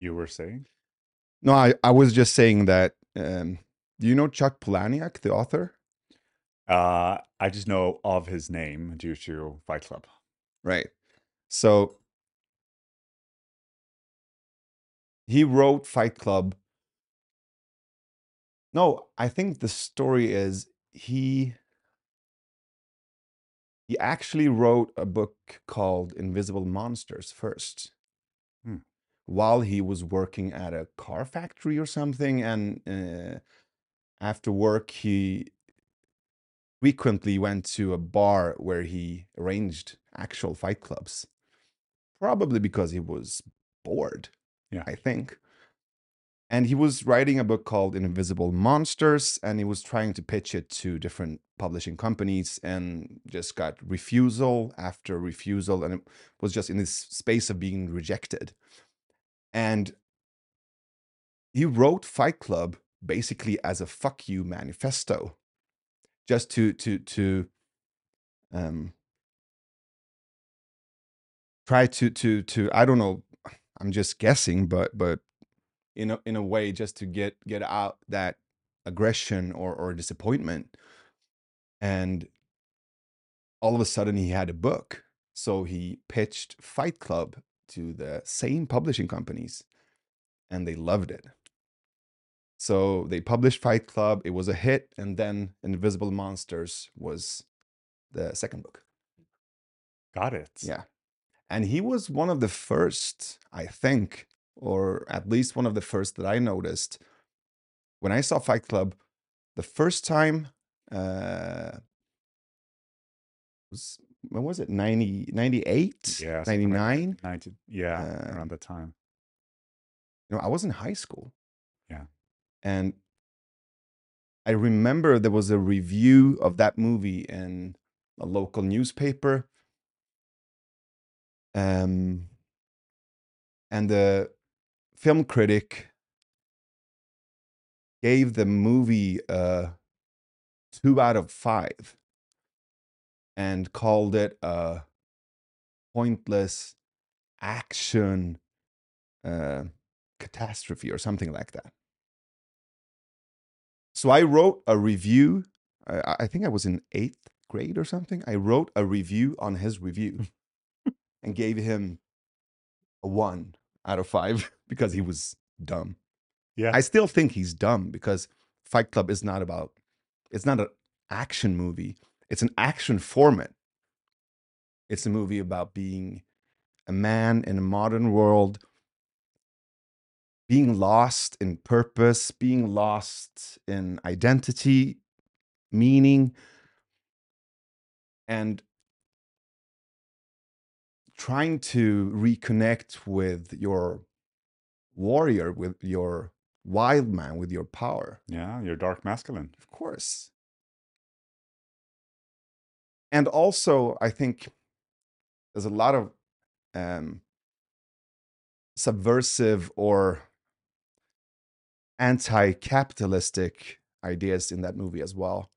You were saying? No, I, I was just saying that. Um, do you know Chuck Palahniuk, the author? Uh, I just know of his name due to Fight Club. Right. So he wrote Fight Club. No, I think the story is he he actually wrote a book called Invisible Monsters first. While he was working at a car factory or something and uh, after work he frequently went to a bar where he arranged actual fight clubs. Probably because he was bored, Yeah. I think. And he was writing a book called Invisible Monsters, and he was trying to pitch it to different publishing companies and just got refusal after refusal. And it was just in this space of being rejected. And he wrote Fight Club basically as a fuck you manifesto just to to to um try to to to i don't know i'm just guessing but but in a in a way just to get get out that aggression or or disappointment. And all of a sudden he had a book so he pitched fight club to the same publishing companies and they loved it so they published fight club it was a hit and then invisible monsters was the second book Got it. yeah. And he was one of the first, I think, or at least one of the first that I noticed when I saw Fight Club the first time. Uh, was when was it 90 98 Yeah. something like that. 99 90, yeah, Uh, around that time. you know i was in high school Yeah. and i remember there was a review of that movie in a local newspaper um and the film critic gave the movie a two out of five and called it a pointless action uh, catastrophe or something like that. So I wrote a review. I, I think I was in eighth grade or something. I wrote a review on his review and gave him a one out of five because he was dumb. Yeah. I still think he's dumb because Fight Club is not about, it's not an action movie. It's an action format. It's a movie about being a man in a modern world, being lost in purpose, being lost in identity, meaning, and trying to reconnect with your warrior, with your wild man, with your power. yeah, you're dark masculine. Of course. And also, I think there's a lot of um, subversive or anti capitalistic ideas in that movie as well.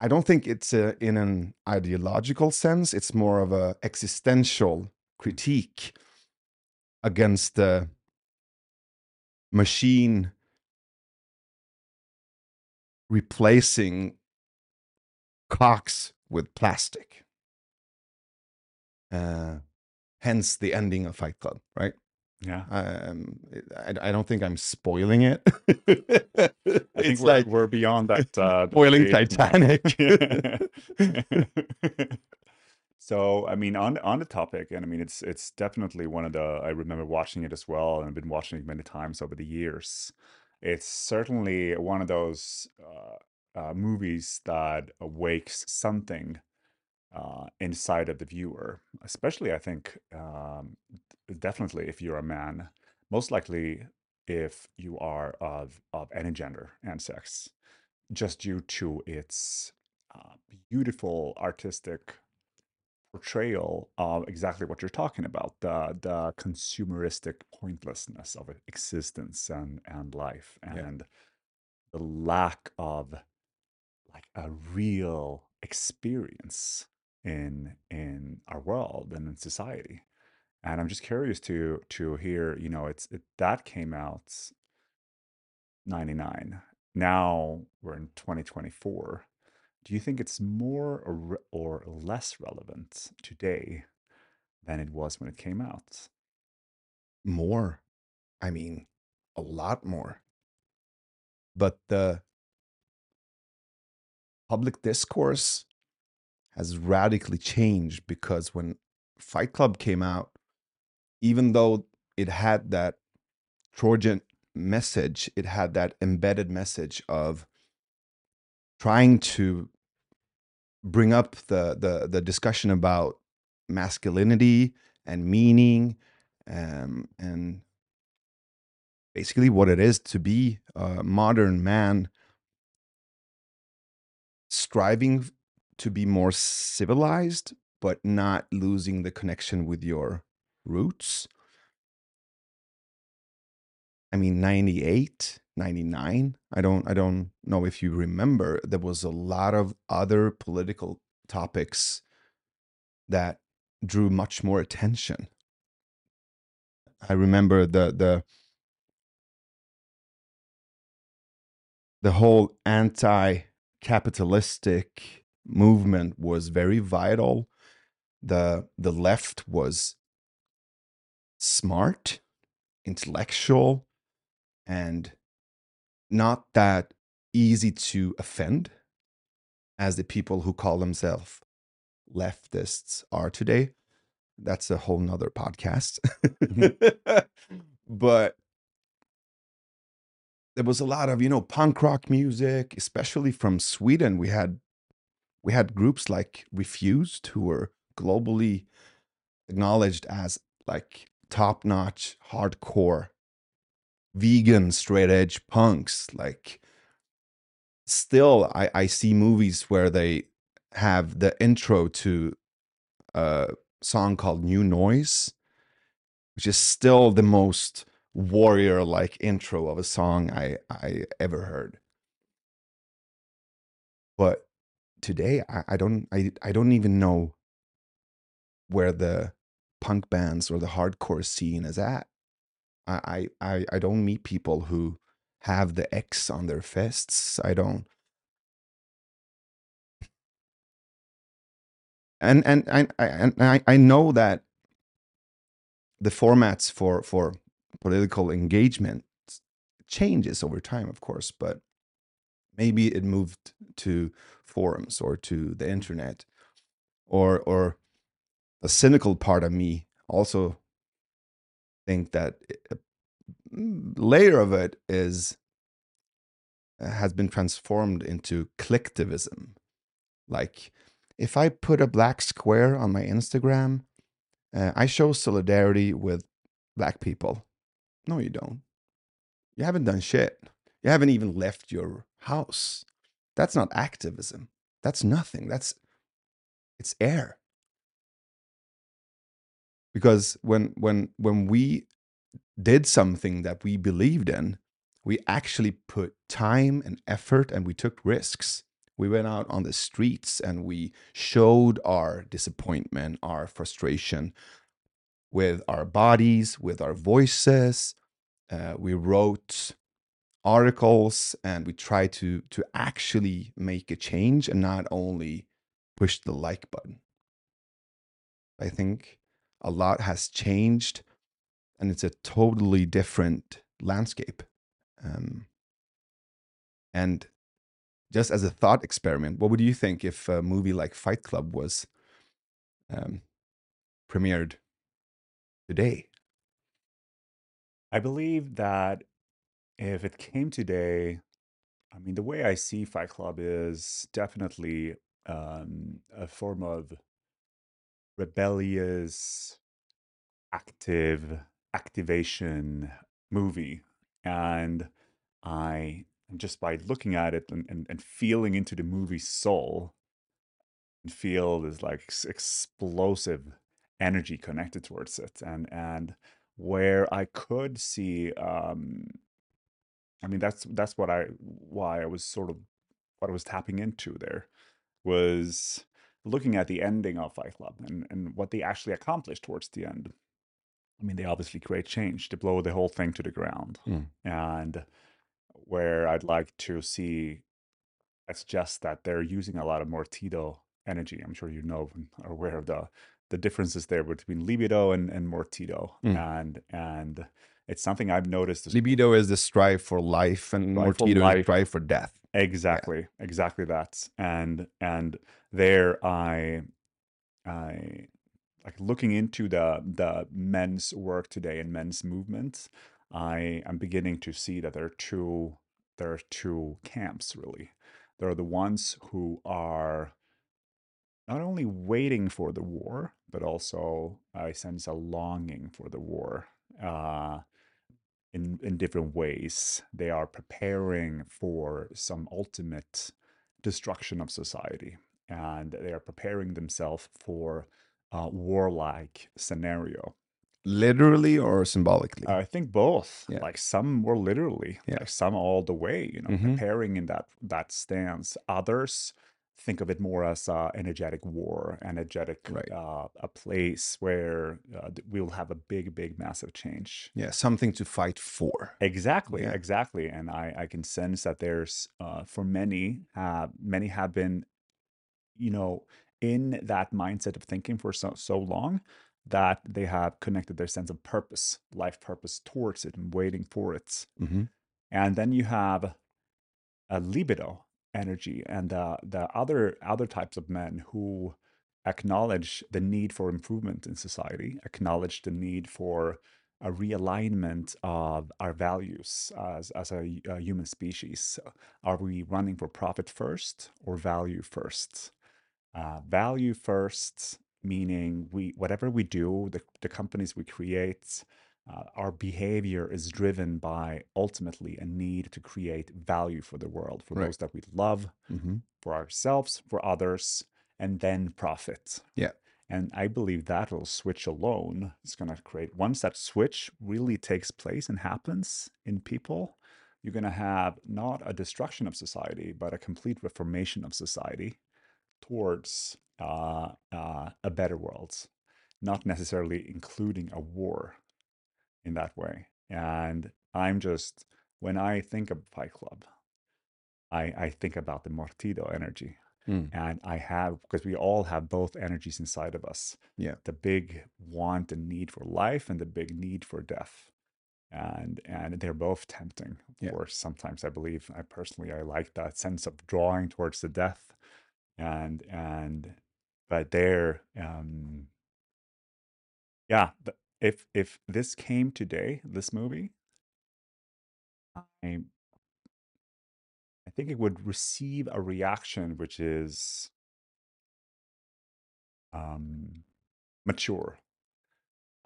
I don't think it's a, in an ideological sense, it's more of a existential critique against the machine replacing cocks with plastic. Uh, hence the ending of Fight Club, right? Yeah. Um, I, I don't think I'm spoiling it. I think it's we're, like we're beyond that. Uh, spoiling. Titanic. so I mean, on on the topic, and I mean, it's it's definitely one of the. I remember watching it as well, and I've been watching it many times over the years. It's certainly one of those uh, uh, movies that awakes something uh, inside of the viewer, especially I think um, definitely if you're a man, most likely if you are of of any gender and sex just due to its uh, beautiful artistic portrayal of exactly what you're talking about the the consumeristic pointlessness of existence and and life Yeah. and the lack of a real experience in in our world and in society and I'm just curious to to hear, you know, it's it, that came out 99. Now we're in 2024. Do you think it's more or, or less relevant today than it was when it came out? More. I mean, a lot more. But the public discourse has radically changed because when Fight Club came out, even though it had that Trojan message, it had that embedded message of trying to bring up the the the discussion about masculinity and meaning um, and basically what it is to be a modern man striving to be more civilized but not losing the connection with your roots. I mean 98 99 i don't i don't know if you remember there was a lot of other political topics that drew much more attention. I remember the the the whole anti-capitalistic movement was very vital. The the left was smart intellectual and not that easy to offend as the people who call themselves leftists are today. That's a whole nother podcast. Mm-hmm. But there was a lot of you know punk rock music especially from sweden. We had we had groups like refused who were globally acknowledged as like top notch hardcore vegan straight edge punks. Like still I, I see movies where they have the intro to a song called new noise which is still the most warrior like intro of a song I, I ever heard but today I, I don't I, I don't even know where the punk bands or the hardcore scene is at I, I I don't meet people who have the X on their fists. I don't. And and I and I, I know that the formats for for political engagement changes over time, of course, but maybe it moved to forums or to the internet, or or a cynical part of me also think that a layer of it is has been transformed into collectivism. Like, if I put a black square on my Instagram, uh, I show solidarity with black people. No, you don't. You haven't done shit. You haven't even left your house. That's not activism. That's nothing. That's it's air. Because when when when we did something that we believed in, we actually put time and effort and we took risks. We went out on the streets and we showed our disappointment, our frustration with our bodies, with our voices. Uh, we wrote articles and we tried to to actually make a change and not only push the like button. I think a lot has changed and it's a totally different landscape. Um, and just as a thought experiment, what would you think if a movie like Fight Club was um, premiered today? I believe that if it came today, I mean, the way I see Fight Club is definitely um, a form of rebellious, active activation movie. And I, just by looking at it and, and, and feeling into the movie's soul, feel this like explosive energy connected towards it. And, and where I could see, um, I mean, that's, that's what I, why I was sort of, what I was tapping into there was looking at the ending of Fight Club and, and what they actually accomplished towards the end I mean, they obviously create change to blow the whole thing to the ground. Mm. And where I'd like to see, it's just that they're using a lot of more Mortido energy. I'm sure you know and are aware of the the differences there between libido and, and Mortido. Mm. And and it's something I've noticed Libido is the strive for life, and Strive Mortido is life. strive for death. Exactly, exactly that. And and there I I like looking into the the men's work today and men's movement, I am beginning to see that there are two there are two camps really. There are the ones who are not only waiting for the war, but also I sense a longing for the war. Uh, in in different ways. They are preparing for some ultimate destruction of society, and they are preparing themselves for a warlike scenario. Literally or symbolically? I think both. Yeah. Like some more literally, Yeah. like some all the way. You know, Mhm. preparing in that that stance. Others think of it more as a energetic war, energetic Right. uh, a place where uh, we'll have a big, big, massive change. yeah, something to fight for. Exactly, Yeah. exactly, and I I can sense that there's uh, for many many have been, you know, in that mindset of thinking for so so long that they have connected their sense of purpose, life purpose towards it and waiting for it. hmm And then you have a libido energy and uh, the other other types of men who acknowledge the need for improvement in society, acknowledge the need for a realignment of our values as as a, a human species. Are we running for profit first or value first? Uh, value first, meaning we whatever we do, the, the companies we create, uh, our behavior is driven by ultimately a need to create value for the world, for Right. those that we love, hmm for ourselves, for others, and then profit. Yeah. And I believe that little switch alone is going to create, once that switch really takes place and happens in people, you're going to have not a destruction of society, but a complete reformation of society towards uh, uh, a better world, not necessarily including a war in that way. And I'm just, when I think of Fight Club, I, I think about the Mortido energy. Mm. And I have, because we all have both energies inside of us Yeah. the big want and need for life and the big need for death. And and they're both tempting. Of Yeah. course, sometimes I believe I personally I like that sense of drawing towards the death. And and but there um yeah, the, if if this came today, this movie, I I think it would receive a reaction which is um, mature.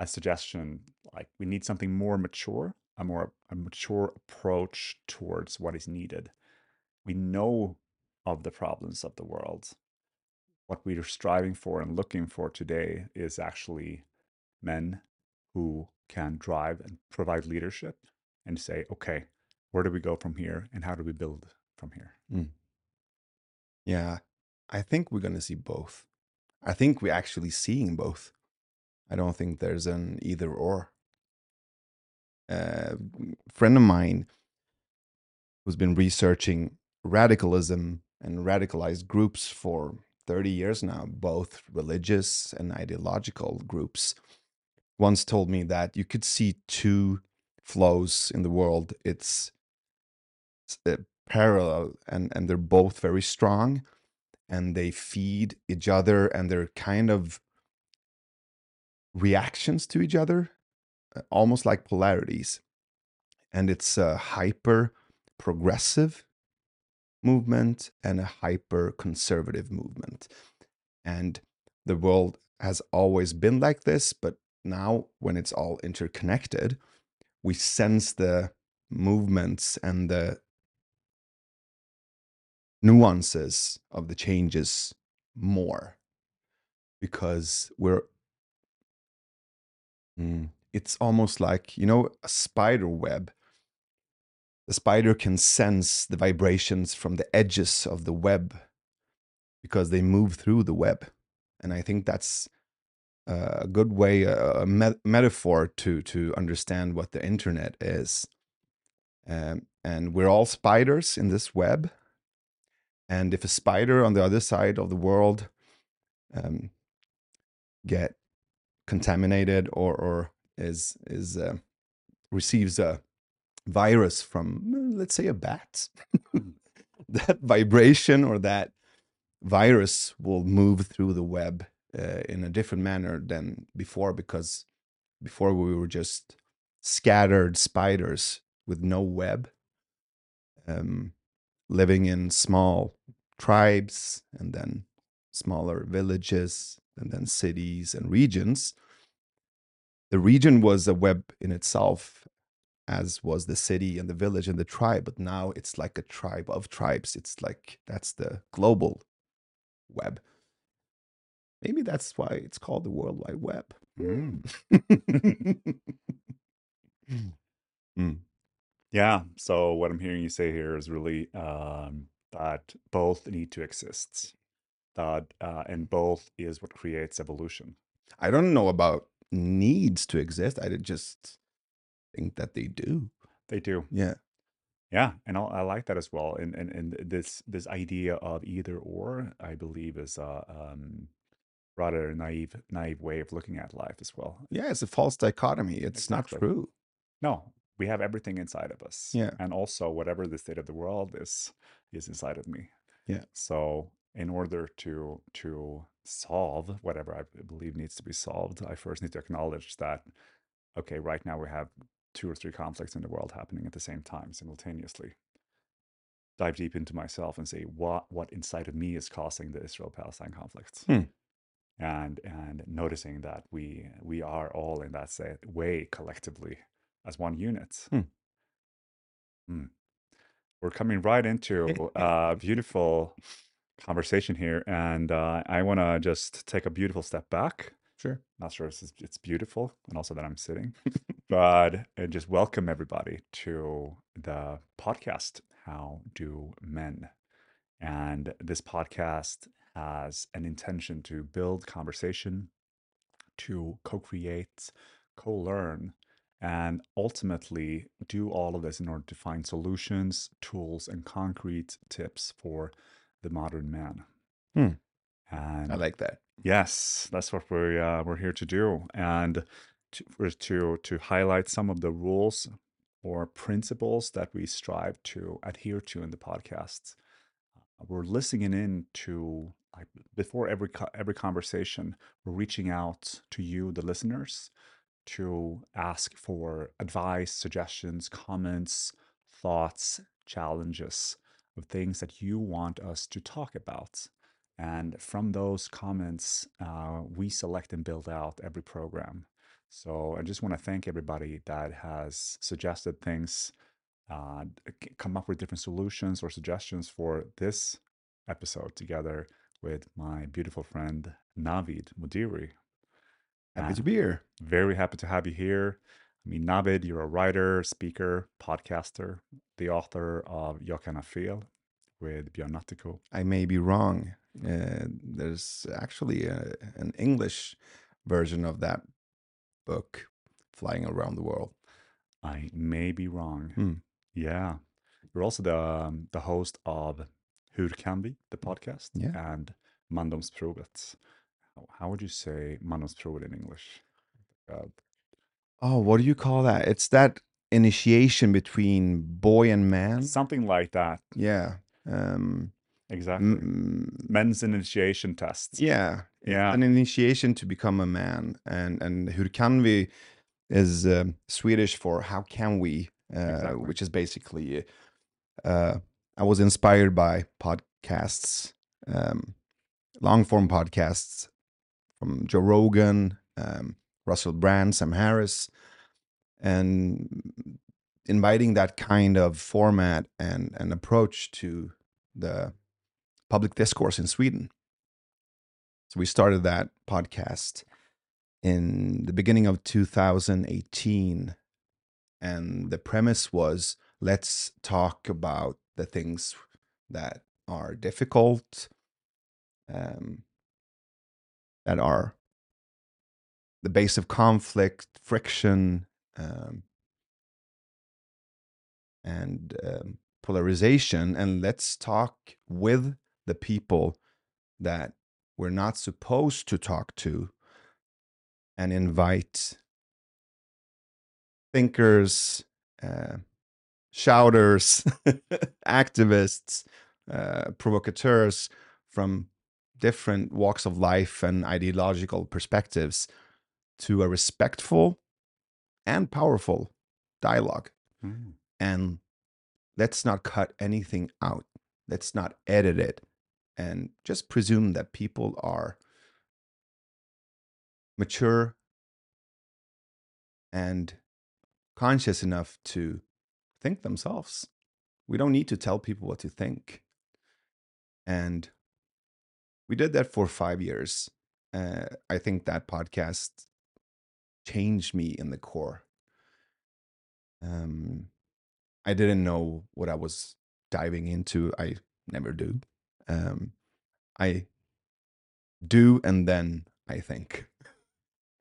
A suggestion like we need something more mature, a more a mature approach towards what is needed. We know of the problems of the world. What we are striving for and looking for today is actually men who can drive and provide leadership and say, okay, where do we go from here and how do we build from here? Mm. Yeah. I think we're going to see both. I think we're actually seeing both. I don't think there's an either or. Uh, A friend of mine who's been researching radicalism and radicalized groups for 30 years now, both religious and ideological groups, once told me that you could see two flows in the world. It's, it's, uh, parallel and, and they're both very strong and they feed each other and they're kind of reactions to each other, uh, almost like polarities. And it's a hyper progressive movement and a hyper conservative movement. And the world has always been like this, but now when it's all interconnected, we sense the movements and the nuances of the changes more because we're Mm, it's almost like you know a spider web. The spider can sense the vibrations from the edges of the web because they move through the web. And i think that's a good way, a, a met- metaphor to to understand what the internet is. Um, and we're all spiders in this web. And if a spider on the other side of the world um, get contaminated or or is is uh, receives a virus from let's say a bat, that vibration or that virus will move through the web uh, in a different manner than before because before we were just scattered spiders with no web um, living in small tribes and then smaller villages and then cities and regions. The region was a web in itself as was the city and the village and the tribe but now it's like a tribe of tribes. It's like that's the global web maybe that's why it's called the world wide web Mm. Mm. Yeah. So what I'm hearing you say here is really um, that both need to exist. That uh, and both is what creates evolution. i don't know about needs to exist i just think that they do They do. yeah Yeah, and I, I like that as well. And, and and this this idea of either or, I believe, is a um, rather naive naive way of looking at life as well. yeah it's a false dichotomy it's Exactly. not true No, we have everything inside of us. Yeah. And also whatever the state of the world is is inside of me. Yeah. So in order to to solve whatever I believe needs to be solved, I first need to acknowledge that okay, right now we have two or three conflicts in the world happening at the same time simultaneously. Dive deep into myself and say what what inside of me is causing the Israel-Palestine conflicts. Hmm. And and noticing that we we are all in that say, way collectively as one unit. Hmm. Hmm. We're coming right into a beautiful conversation here, and uh, I want to just take a beautiful step back. sure Not sure if it's, it's beautiful, and also that I'm sitting, but uh, just welcome everybody to the podcast. How do men? And this podcast has an intention to build conversation, to co create, co learn, and ultimately do all of this in order to find solutions, tools, and concrete tips for the modern man. Hmm. And i like that Yes, that's what we're uh, we're here to do, and to, to to highlight some of the rules or principles that we strive to adhere to in the podcast. We're listening in to like before every every conversation. We're reaching out to you, the listeners, to ask for advice, suggestions, comments, thoughts, challenges of things that you want us to talk about. And from those comments, uh, we select and build out every program. So I just want to thank everybody that has suggested things, uh, come up with different solutions or suggestions for this episode together with my beautiful friend Navid Modiri. happy to Uh, be here very happy to have you here. I mean, Navid, you're a writer, speaker, podcaster, the author of Jag kan ha fel with Björn Nattikho. I may be wrong. Uh, there's actually a, an English version of that book flying around the world. I may be wrong. Hmm. Yeah. You're also the um, the host of Hur kan vi, the podcast, Yeah. and Mandomsprovet. How, how would you say Mandomsprovet in English? Uh, Oh, what do you call that? It's that initiation between boy and man. something like that. Yeah. Um, Exactly. mm, Men's initiation tests. yeah. Yeah. An initiation to become a man. And and hur kan vi is um, Swedish for how can we, uh, Exactly. which is basically. Uh, I was inspired by podcasts, um, long form podcasts from Joe Rogan, um, Russell Brand, Sam Harris, and inviting that kind of format and, and approach to the public discourse in Sweden. So we started that podcast in the beginning of 2018. And the premise was let's talk about the things that are difficult, um, that are the base of conflict, friction, um, and um, polarization. And let's talk with the people that we're not supposed to talk to and invite thinkers, uh, shouters, activists, uh, provocateurs from different walks of life and ideological perspectives to a respectful and powerful dialogue. Mm. And let's not cut anything out. Let's not edit it and just presume that people are mature and conscious enough to think themselves. We don't need to tell people what to think. And we did that for five years. Uh, I think that podcast changed me in the core. Um, I didn't know what I was diving into. I never do. Um, I do, and then I think,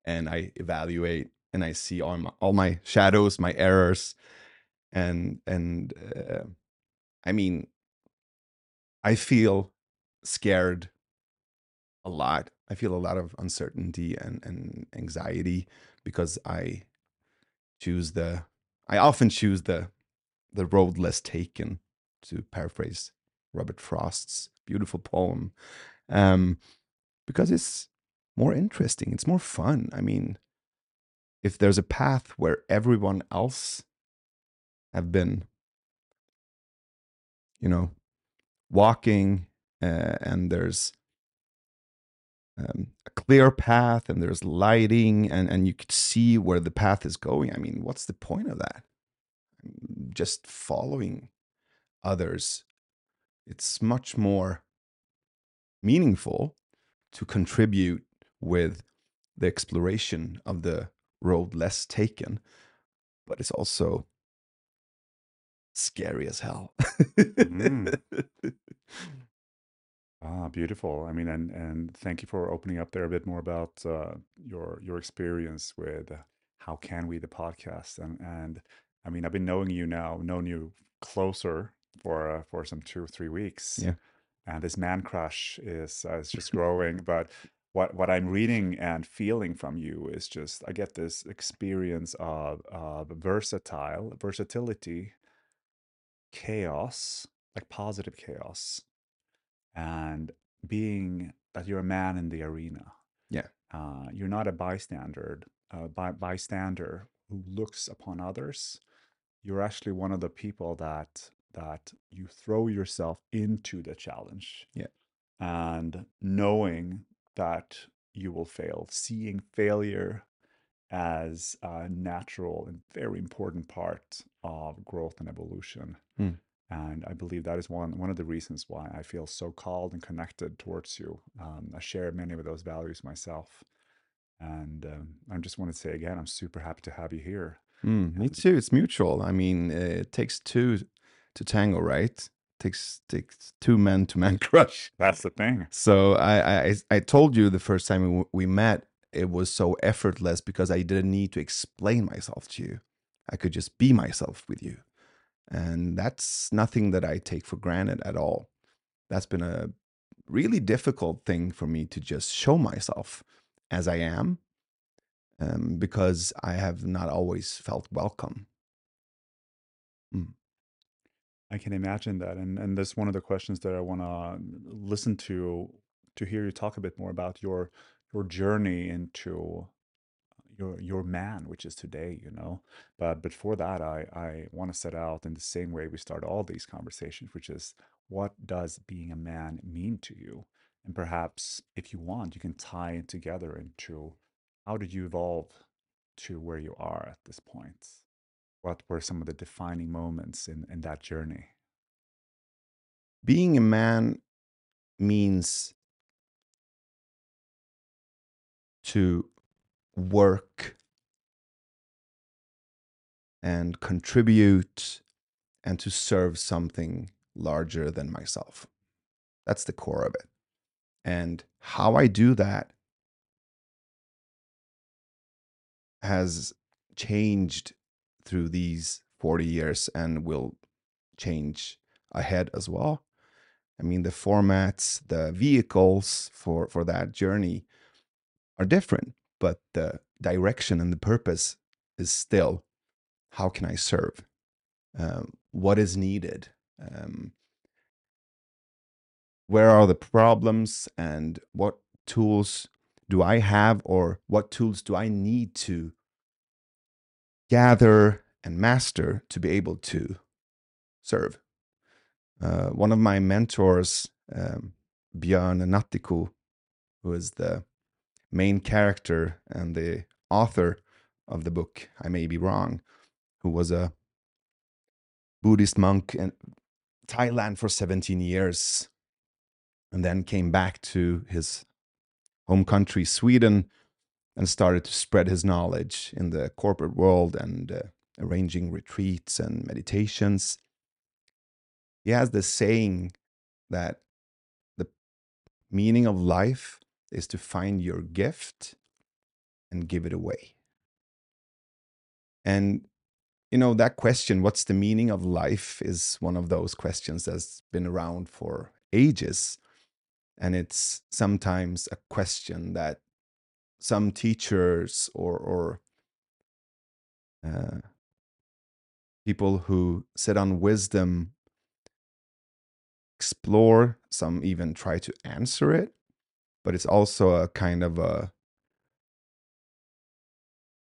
and I evaluate, and I see all my all my shadows, my errors, and and uh, I mean, I feel scared a lot. I feel a lot of uncertainty and, and anxiety because I choose the I often choose the the road less taken to paraphrase Robert Frost's beautiful poem um, because it's more interesting. It's more fun. I mean, if there's a path where everyone else have been, you know, walking uh, and there's um, a clear path and there's lighting and, and you could see where the path is going. I mean, what's the point of that? Just following others. It's much more meaningful to contribute with the exploration of the road less taken, but it's also scary as hell. Mm. Ah, beautiful. I mean, and and thank you for opening up there a bit more about uh, your your experience with how can we the podcast and and I mean, I've been knowing you now, known you closer for uh, for some two or three weeks, yeah. and this man crush is uh, is just growing. But what what I'm reading and feeling from you is just I get this experience of of versatile versatility, chaos, like positive chaos and being that you're a man in the arena. Yeah. Uh, you're not a bystander, uh, by, bystander who looks upon others. You're actually one of the people that that you throw yourself into the challenge. Yeah. And knowing that you will fail, seeing failure as a natural and very important part of growth and evolution. Hmm. And I believe that is one one of the reasons why I feel so called and connected towards you. Um, I share many of those values myself, and um, I just want to say again, I'm super happy to have you here. Mm, me too. It's mutual. I mean, uh, it takes two to tango, right? takes takes two men to man crush. that's the thing. So I I I told you the first time we, we met, it was so effortless because I didn't need to explain myself to you. I could just be myself with you. And that's nothing that I take for granted at all. That's been a really difficult thing for me to just show myself as I am um, because I have not always felt welcome. Mm. I can imagine that, and and that's one of the questions that I want to listen to to hear you talk a bit more about your your journey into your your man, which is today, you know. But before that, I I want to set out in the same way we start all these conversations, which is what does being a man mean to you? And perhaps if you want, you can tie it together into how did you evolve to where you are at this point? What were some of the defining moments in in that journey? Being a man means to work and contribute and to serve something larger than myself. That's the core of it. And how I do that has changed through these 40 years and will change ahead as well. I mean, the formats, the vehicles for, for that journey are different, but the direction and the purpose is still how can I serve? Um, what is needed? Um, where are the problems and what tools do I have or what tools do I need to gather and master to be able to serve? Uh, one of my mentors, um, Björn who is the main character and the author of the book, I May Be Wrong, who was a Buddhist monk in Thailand for 17 years and then came back to his home country, Sweden, and started to spread his knowledge in the corporate world and uh, arranging retreats and meditations. He has this saying that the meaning of life is to find your gift and give it away. And you know that question what's the meaning of life is one of those questions that's been around for ages and it's sometimes a question that some teachers or or uh, people who sit on wisdom explore some even try to answer it but it's also a kind of a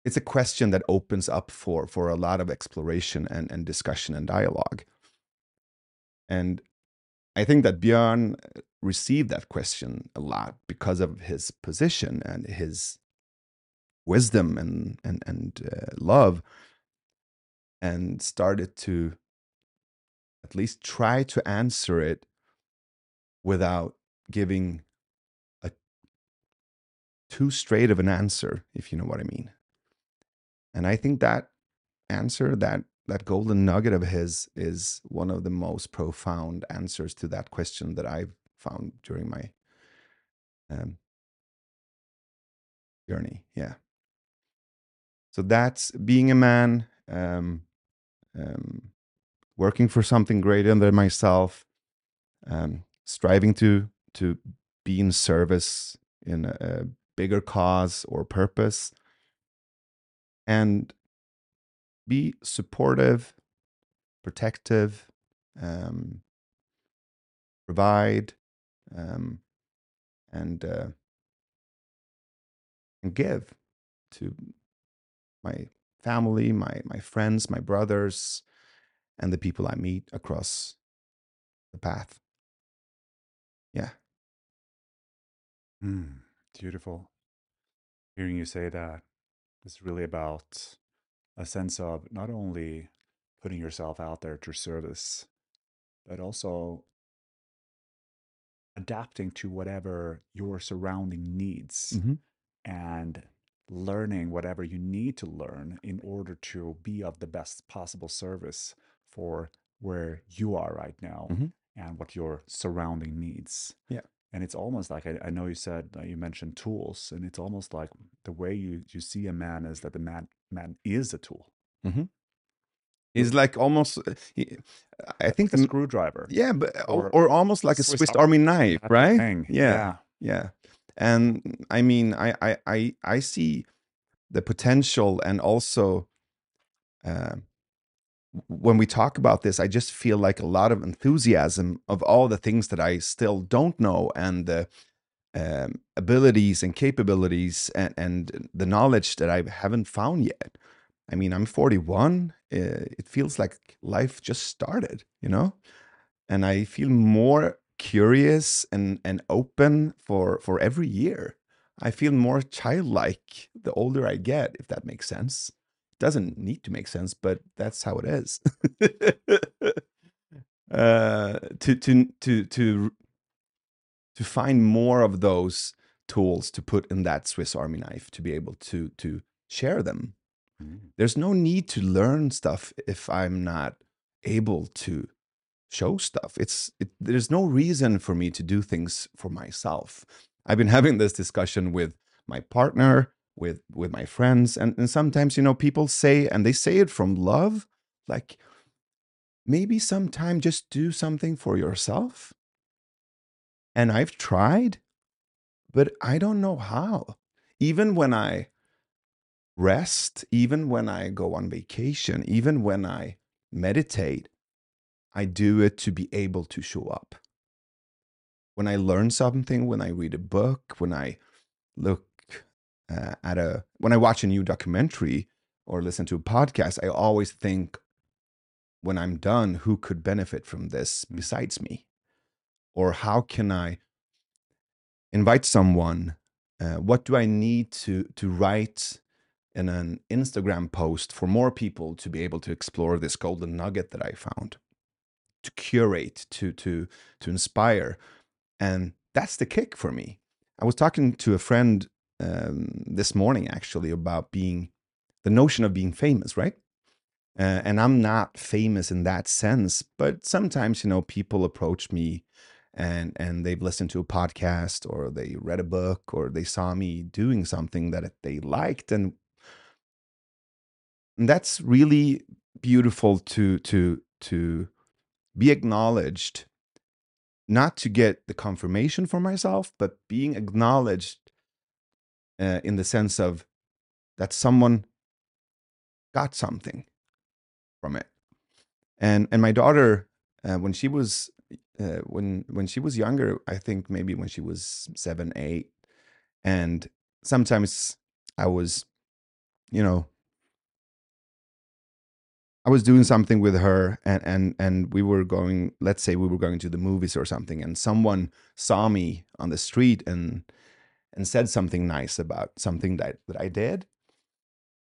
it's a question that opens up for for a lot of exploration and, and discussion and dialogue. And i think that björn received that question a lot because of his position and his wisdom and and and uh, love and started to at least try to answer it without giving too straight of an answer if you know what i mean and i think that answer that that golden nugget of his is one of the most profound answers to that question that i've found during my um, journey. Yeah. So that's being a man, um, um, working for something greater than myself, um, striving to to be in service in a, a bigger cause or purpose, and be supportive, protective, um, provide, um, and uh, and give to my family, my my friends, my brothers, and the people I meet across the path. Yeah. Mm, beautiful. Hearing you say that, it's really about a sense of not only putting yourself out there to service, but also adapting to whatever your surrounding needs Mm-hmm. and learning whatever you need to learn in order to be of the best possible service for where you are right now Mhm. and what your surrounding needs. Yeah. And it's almost like I, I know you said uh, you mentioned tools, and it's almost like the way you, you see a man is that the man man is a tool, He's like almost. He, I think a the screwdriver. yeah, but or, or almost like a Swiss Swiss Army knife, right? thing. Yeah, yeah. And I mean, I I I, I see the potential, and also uh, when we talk about this, I just feel like a lot of enthusiasm of all the things that I still don't know, and the um, abilities and capabilities, and and the knowledge that I haven't found yet. I mean, I'm 41. Uh, it feels like life just started, you know, and I feel more curious and and open for for every year. I feel more childlike the older I get, if that makes sense. Doesn't need to make sense, but that's how it is. uh, to to to to to find more of those tools to put in that Swiss Army knife to be able to to share them Mm. there's no need to learn stuff if i'm not able to show stuff it's it, there's no reason for me to do things for myself i've been having this discussion with my partner with with my friends and, and sometimes you know people say and they say it from love like maybe sometime just do something for yourself. And i've tried but i don't know how. Even when i rest even when i go on vacation even when i meditate i do it to be able to show up. When i learn something when i read a book when i look uh, at a when I watch a new documentary or listen to a podcast, I always think when I'm done, who could benefit from this besides me, or how can I invite someone? Uh, what do I need to to write in an Instagram post for more people to be able to explore this golden nugget that I found, to curate, to to to inspire, and that's the kick for me. I was talking to a friend um, this morning actually about being the notion of being famous, right? Uh, and I'm not famous in that sense, but sometimes you know people approach me and and they've listened to a podcast or they read a book or they saw me doing something that they liked and, and that's really beautiful to to to be acknowledged not to get the confirmation for myself but being acknowledged uh, in the sense of that someone got something from it. And and my daughter, uh, when she was uh, when when she was younger, I think maybe when she was seven, eight, and sometimes I was, you know, I was doing something with her, and and and we were going. Let's say we were going to the movies or something, and someone saw me on the street and and said something nice about something that, that I did.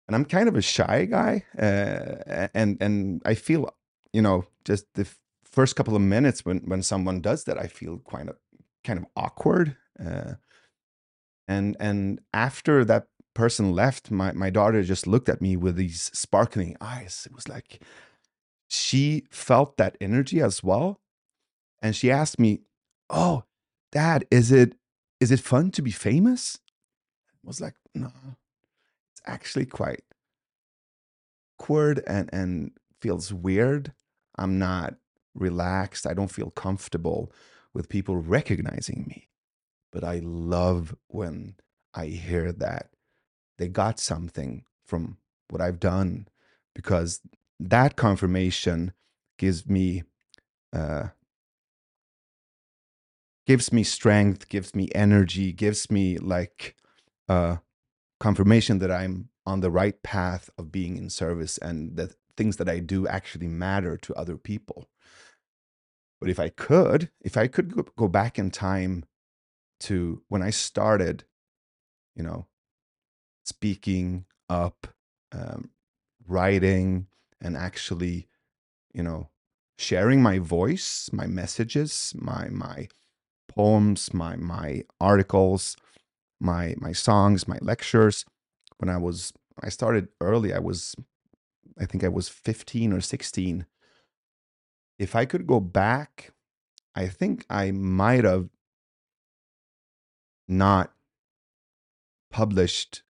And I'm kind of a shy guy, uh, and and I feel, you know, just the first couple of minutes when when someone does that, I feel kind of kind of awkward. Uh, and and after that person left, my my daughter just looked at me with these sparkling eyes. It was like she felt that energy as well, and she asked me, "Oh, Dad, is it is it fun to be famous? I was like, no, it's actually quite awkward and, and feels weird. I'm not relaxed. I don't feel comfortable with people recognizing me. But I love when I hear that they got something from what I've done because that confirmation gives me uh, gives me strength, gives me energy, gives me like uh, confirmation that I'm on the right path of being in service and that things that I do actually matter to other people. But if I could, if I could go back in time to when I started, you know, speaking up, um, writing, and actually, you know, sharing my voice, my messages, my my poems, my my articles, my my songs, my lectures. When I was I started early, I was I think I was 15 or 16. If I could go back, I think I might have not published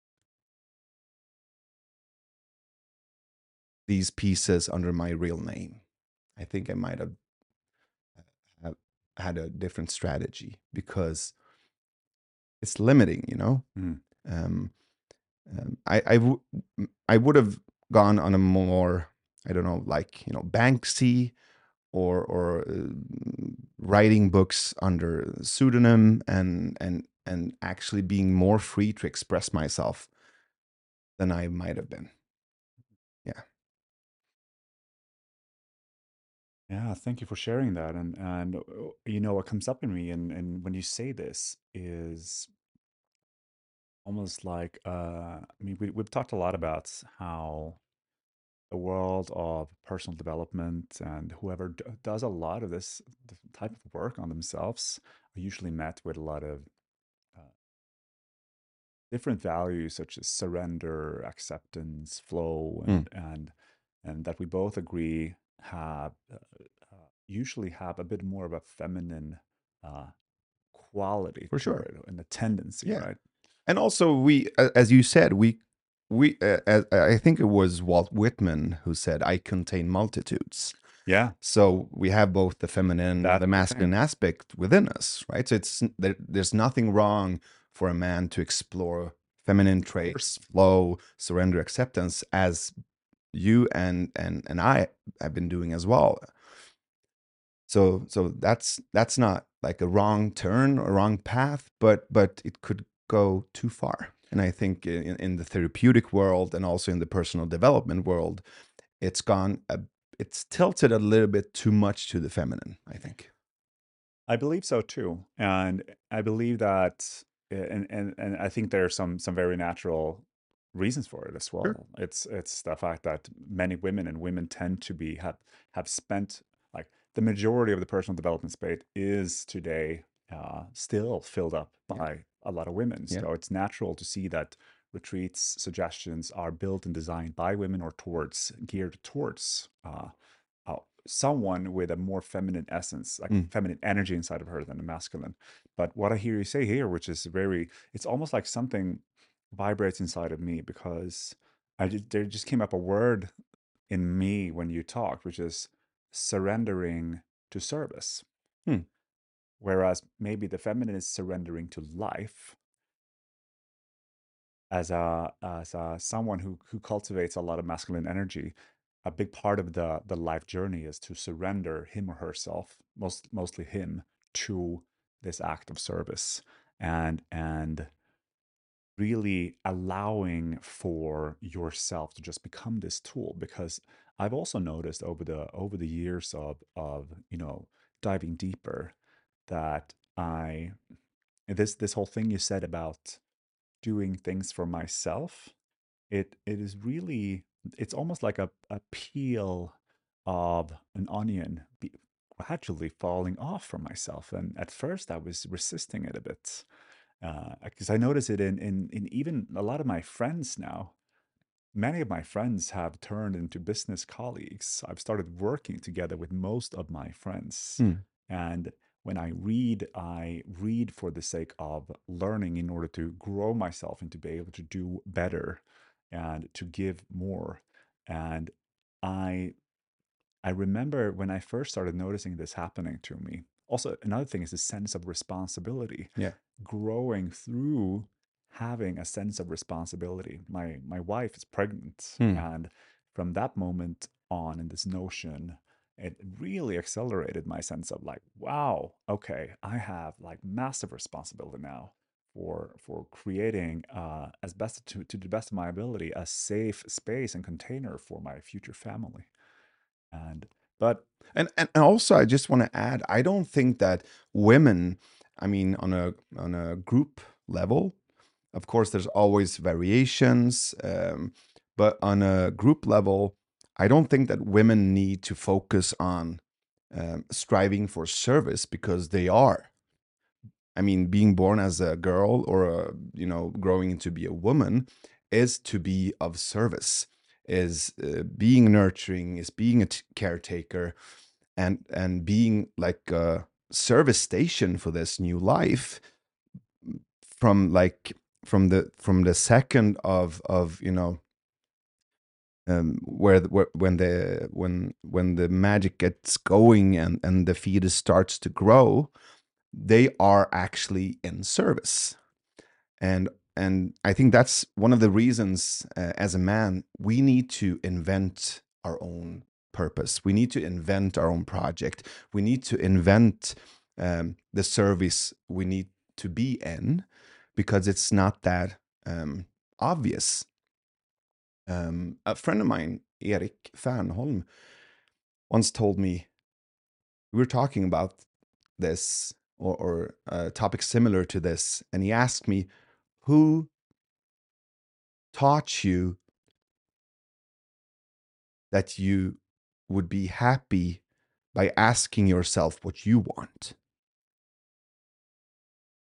these pieces under my real name. I think I might have had a different strategy because it's limiting, you know. Mm. Um, um, I I, w- I would have gone on a more I don't know like you know Banksy or or uh, writing books under pseudonym and and and actually being more free to express myself than I might have been. Yeah. Yeah, thank you for sharing that. And and uh, you know what comes up in me and and when you say this is almost like uh I mean we we've talked a lot about how the world of personal development and whoever d- does a lot of this type of work on themselves are usually met with a lot of uh, different values such as surrender, acceptance, flow, Mm, and and and that we both agree have uh, uh, usually have a bit more of a feminine uh, quality for sure. and a tendency, Yeah. right? and also we as you said we we uh, as- i think it was walt whitman who said i contain multitudes Yeah, so we have both the feminine That's the the thing. masculine aspect within us right so it's there, there's nothing wrong for a man to explore feminine traits flow surrender acceptance as you and and and i have been doing as well. So so that's that's not like a wrong turn or wrong path but but it could go too far. And i think in, in the therapeutic world and also in the personal development world it's gone a, it's tilted a little bit too much to the feminine i think. I believe so too, and I believe that, and and and I think there are some some very natural reasons for it as Sure. well. It's it's the fact that many women and women tend to be have have spent like the majority of the personal development space is today uh, still filled up yeah by a lot of women. yeah So it's natural to see that retreats suggestions are built and designed by women or towards geared towards uh, uh, someone with a more feminine essence, like Mm, feminine energy inside of her than a masculine. But what I hear you say here, which is very, it's almost like something vibrates inside of me because I just, there just came up a word in me when you talked, which is surrendering to service. hmm, Whereas maybe the feminine is surrendering to life. As a as a someone who who cultivates a lot of masculine energy a big part of the the life journey is to surrender him or herself most mostly him to this act of service. And and really allowing for yourself to just become this tool because i've also noticed over the over the years of of you know diving deeper that i this this whole thing you said about doing things for myself it it is really it's almost like a, a peel of an onion gradually falling off from myself and at first i was resisting it a bit because i notice it in, in in even a lot of my friends now many of my friends have turned into business colleagues. I've started working together with most of my friends. hmm, And when I read, I read for the sake of learning in order to grow myself and to be able to do better and to give more. And I I remember when I first started noticing this happening to me. Also, another thing is the sense of responsibility yeah growing through having a sense of responsibility. My my wife is pregnant, hmm, and from that moment on, in this notion, it really accelerated my sense of like, wow, okay, I have like massive responsibility now for for creating uh, as best to to the best of my ability a safe space and container for my future family. And but and and also i just want to add i don't think that women i mean on a on a group level of course there's always variations um, but on a group level i don't think that women need to focus on um, striving for service because they are. I mean being born as a girl or a, you know growing into be a woman is to be of service is uh, being nurturing is being a caretaker and and being like a service station for this new life from like from the from the second of of you know um where, where when the when when the magic gets going and and the fetus starts to grow they are actually in service. And and i think that's one of the reasons uh, as a man we need to invent our own purpose. We need to invent our own project. We need to invent um, the service we need to be in because it's not that um, obvious. Um, a friend of mine erik fernholm once told me we were talking about this or, or a topic similar to this and he asked me who taught you that you would be happy by asking yourself what you want?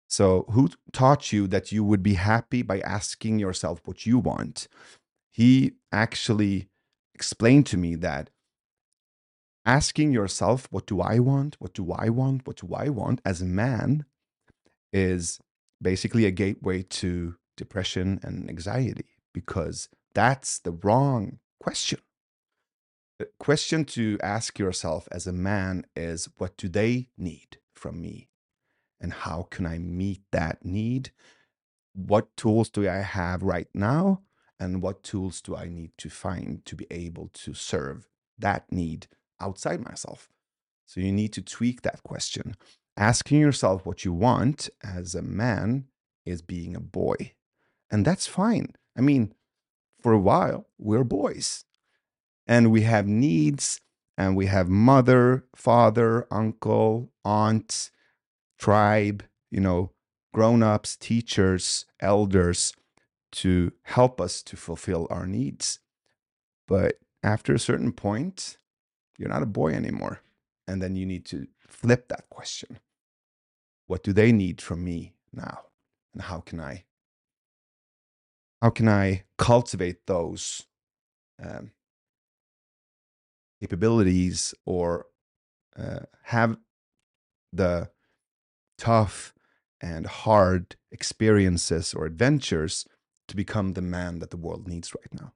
So, who taught you that you would be happy by asking yourself what you want? He actually explained to me that asking yourself, What do I want? What do I want? What do I want? as a man is basically a gateway to depression and anxiety because that's the wrong question. The question to ask yourself as a man is what do they need from me? And how can I meet that need? What tools do I have right now? And what tools do I need to find to be able to serve that need outside myself? So you need to tweak that question. Asking yourself what you want as a man is being a boy. And that's fine. I mean, for a while, we're boys and we have needs and we have mother, father, uncle, aunt, tribe, you know, grown ups, teachers, elders to help us to fulfill our needs. But after a certain point, you're not a boy anymore. And then you need to flip that question. What do they need from me now? And how can I how can I cultivate those um, capabilities or uh, have the tough and hard experiences or adventures to become the man that the world needs right now.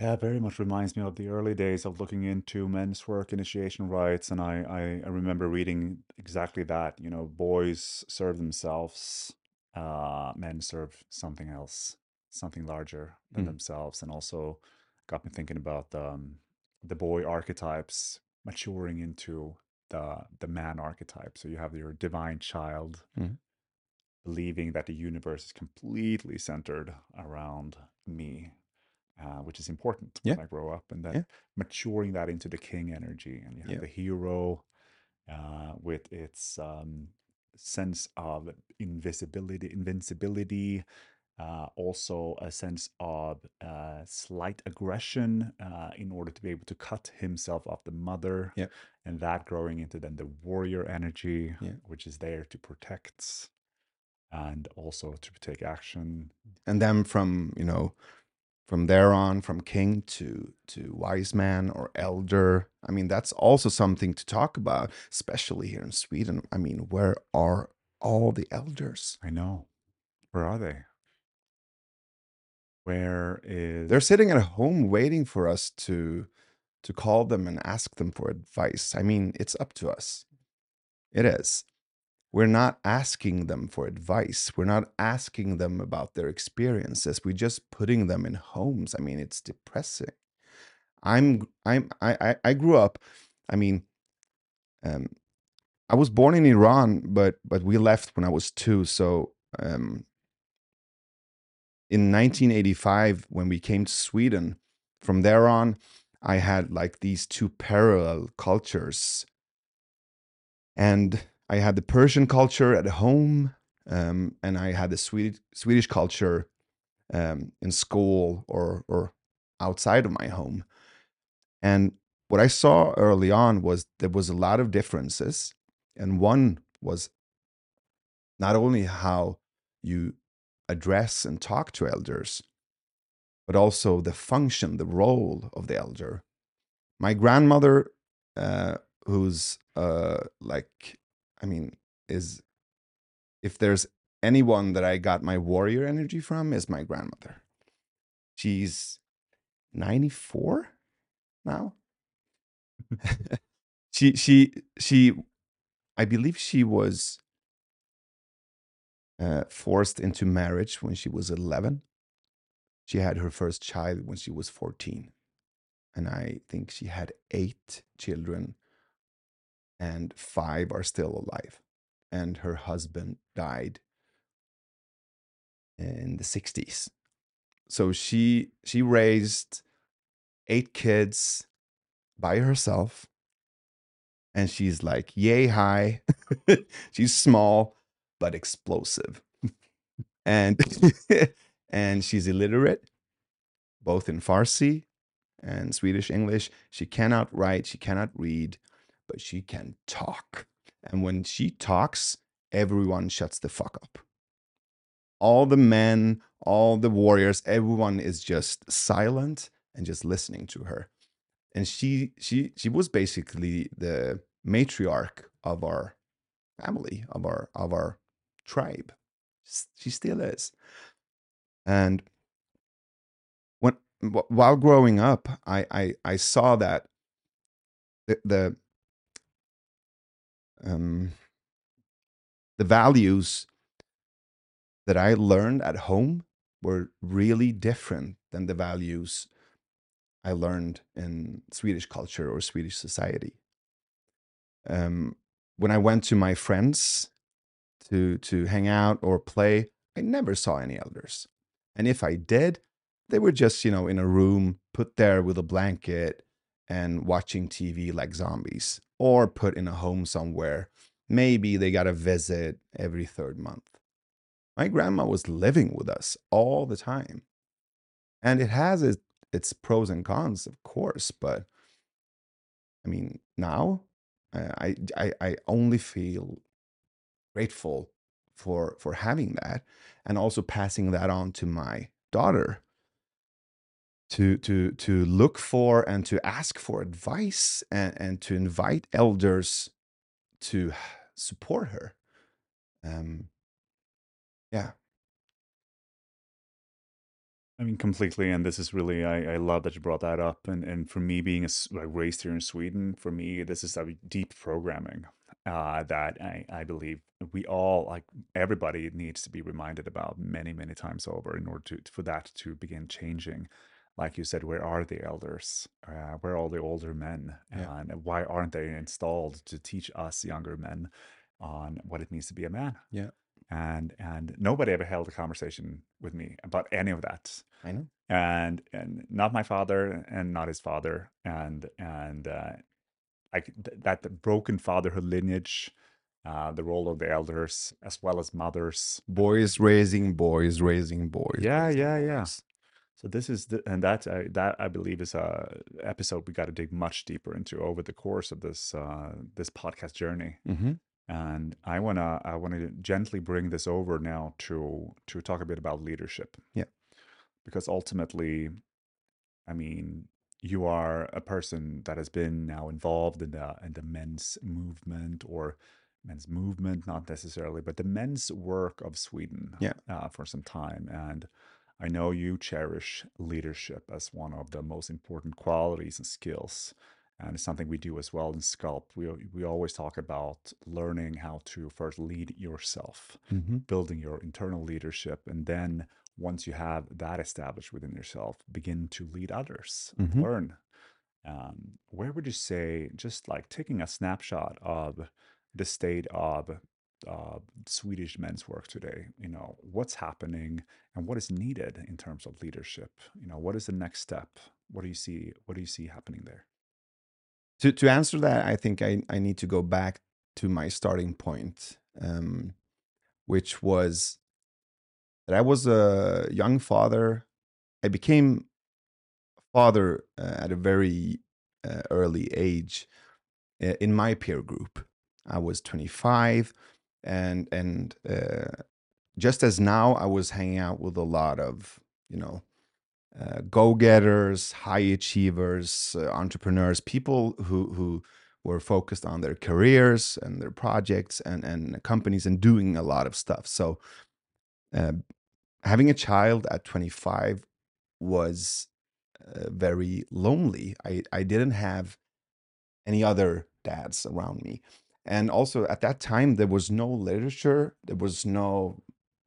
Yeah, very much reminds me of the early days of looking into men's work initiation rites, and I, I, I remember reading exactly that. You know, boys serve themselves, uh, men serve something else, something larger than Mm. themselves, and also got me thinking about um, the boy archetypes maturing into the the man archetype. So you have your divine child Mhm. believing that the universe is completely centered around me, uh, which is important Yeah. when I grow up, and then Yeah. maturing that into the king energy. And you have Yeah. the hero uh, with its um, sense of invisibility, invincibility, uh, also a sense of uh, slight aggression uh, in order to be able to cut himself off the mother, and that growing into then the warrior energy, which is there to protect and also to take action. And then from, you know, from there on, from king to to wise man or elder. I mean, that's also something to talk about, especially here in Sweden. I mean, where are all the elders? I know. Where are they? Where is They're sitting at home waiting for us to to call them and ask them for advice. I mean, it's up to us. It is. We're not asking them for advice. We're not asking them about their experiences. We're just putting them in homes. I mean, it's depressing. I'm I'm I I, grew up. I mean, um, I was born in Iran, but but we left when I was two. So um, in 1985, when we came to Sweden, from there on, I had like these two parallel cultures, and I had the Persian culture at home, um, and I had the Swedish Swedish culture um, in school or or outside of my home. And what I saw early on was there was a lot of differences, and one was not only how you address and talk to elders, but also the function, the role of the elder. My grandmother, uh, who's uh, like, I mean, is if there's anyone that I got my warrior energy from, is my grandmother. She's 94 now. she she she I believe she was uh, forced into marriage when she was 11. She had her first child when she was 14. And I think she had eight children, and five are still alive. And her husband died in the 60s. So she she raised eight kids by herself and she's like yay high she's small but explosive and and she's illiterate both in farsi and swedish english she cannot write she cannot read but she can talk and when she talks everyone shuts the fuck up all the men all the warriors everyone is just silent and just listening to her and she she she was basically the matriarch of our family of our of our tribe. She still is. And when while growing up, I I, I saw that the, the um the values that I learned at home were really different than the values I learned in Swedish culture or Swedish society. Um, when I went to my friends to to hang out or play, I never saw any elders. And if I did, they were just, you know, in a room, put there with a blanket and watching TV like zombies, or put in a home somewhere. Maybe they got a visit every third month. My grandma was living with us all the time. And it has its, its pros and cons, of course, but I mean, now uh, I, I, I only feel grateful for for having that and also passing that on to my daughter to to to look for and to ask for advice and, and to invite elders to support her um yeah I mean, completely. And this is really, I, I love that you brought that up. And, and for me, being a, like raised here in Sweden, for me, this is a deep programming uh, that I, I believe we all, like everybody, needs to be reminded about many, many times over in order to, for that to begin changing. Like you said, where are the elders? Uh, where are all the older men? yeah. And why aren't they installed to teach us younger men on what it means to be a man? yeah. And and nobody ever held a conversation with me about any of that. I know. And and not my father and not his father. And and uh like th- that broken fatherhood lineage uh the role of the elders as well as mothers. Boys raising boys raising boys yeah raising yeah yeah so this is the, and that uh, that i believe is a episode we got to dig much deeper into over the course of this uh this podcast journey. Hmm and i want to i want to gently bring this over now to to talk a bit about leadership. Yeah. Because ultimately i mean you are a person that has been now involved in the in the men's movement or men's movement not necessarily but the men's work of sweden yeah. uh, for some time. And i know you cherish leadership as one of the most important qualities and skills and it's something we do as well in sculpt we, we always talk about learning how to first lead yourself hmm building your internal leadership and then once you have that established within yourself begin to lead others and hmm learn. Um, where would you say just like taking a snapshot of the state of uh, swedish men's work today you know what's happening and what is needed in terms of leadership? You know what is the next step? What do you see what do you see happening there? To to answer that i think i i need to go back to my starting point um which was that i was a young father. I became a father uh, at a very uh, early age in my peer group. I was 25 and and uh, just as now i was hanging out with a lot of you know uh, go-getters high achievers uh, entrepreneurs people who who were focused on their careers and their projects and and companies and doing a lot of stuff. So uh, having a child at 25 was uh, very lonely. I i didn't have any other dads around me and also at that time there was no literature there was no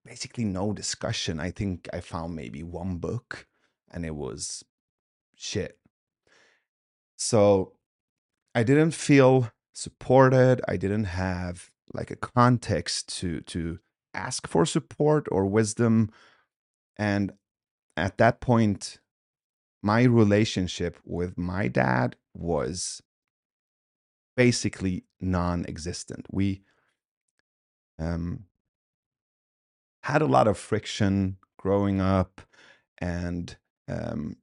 basically no discussion. I think i found maybe one book and it was shit. So i didn't feel supported. I didn't have like a context to to ask for support or wisdom. And at that point my relationship with my dad was basically non-existent. We um had a lot of friction growing up and um,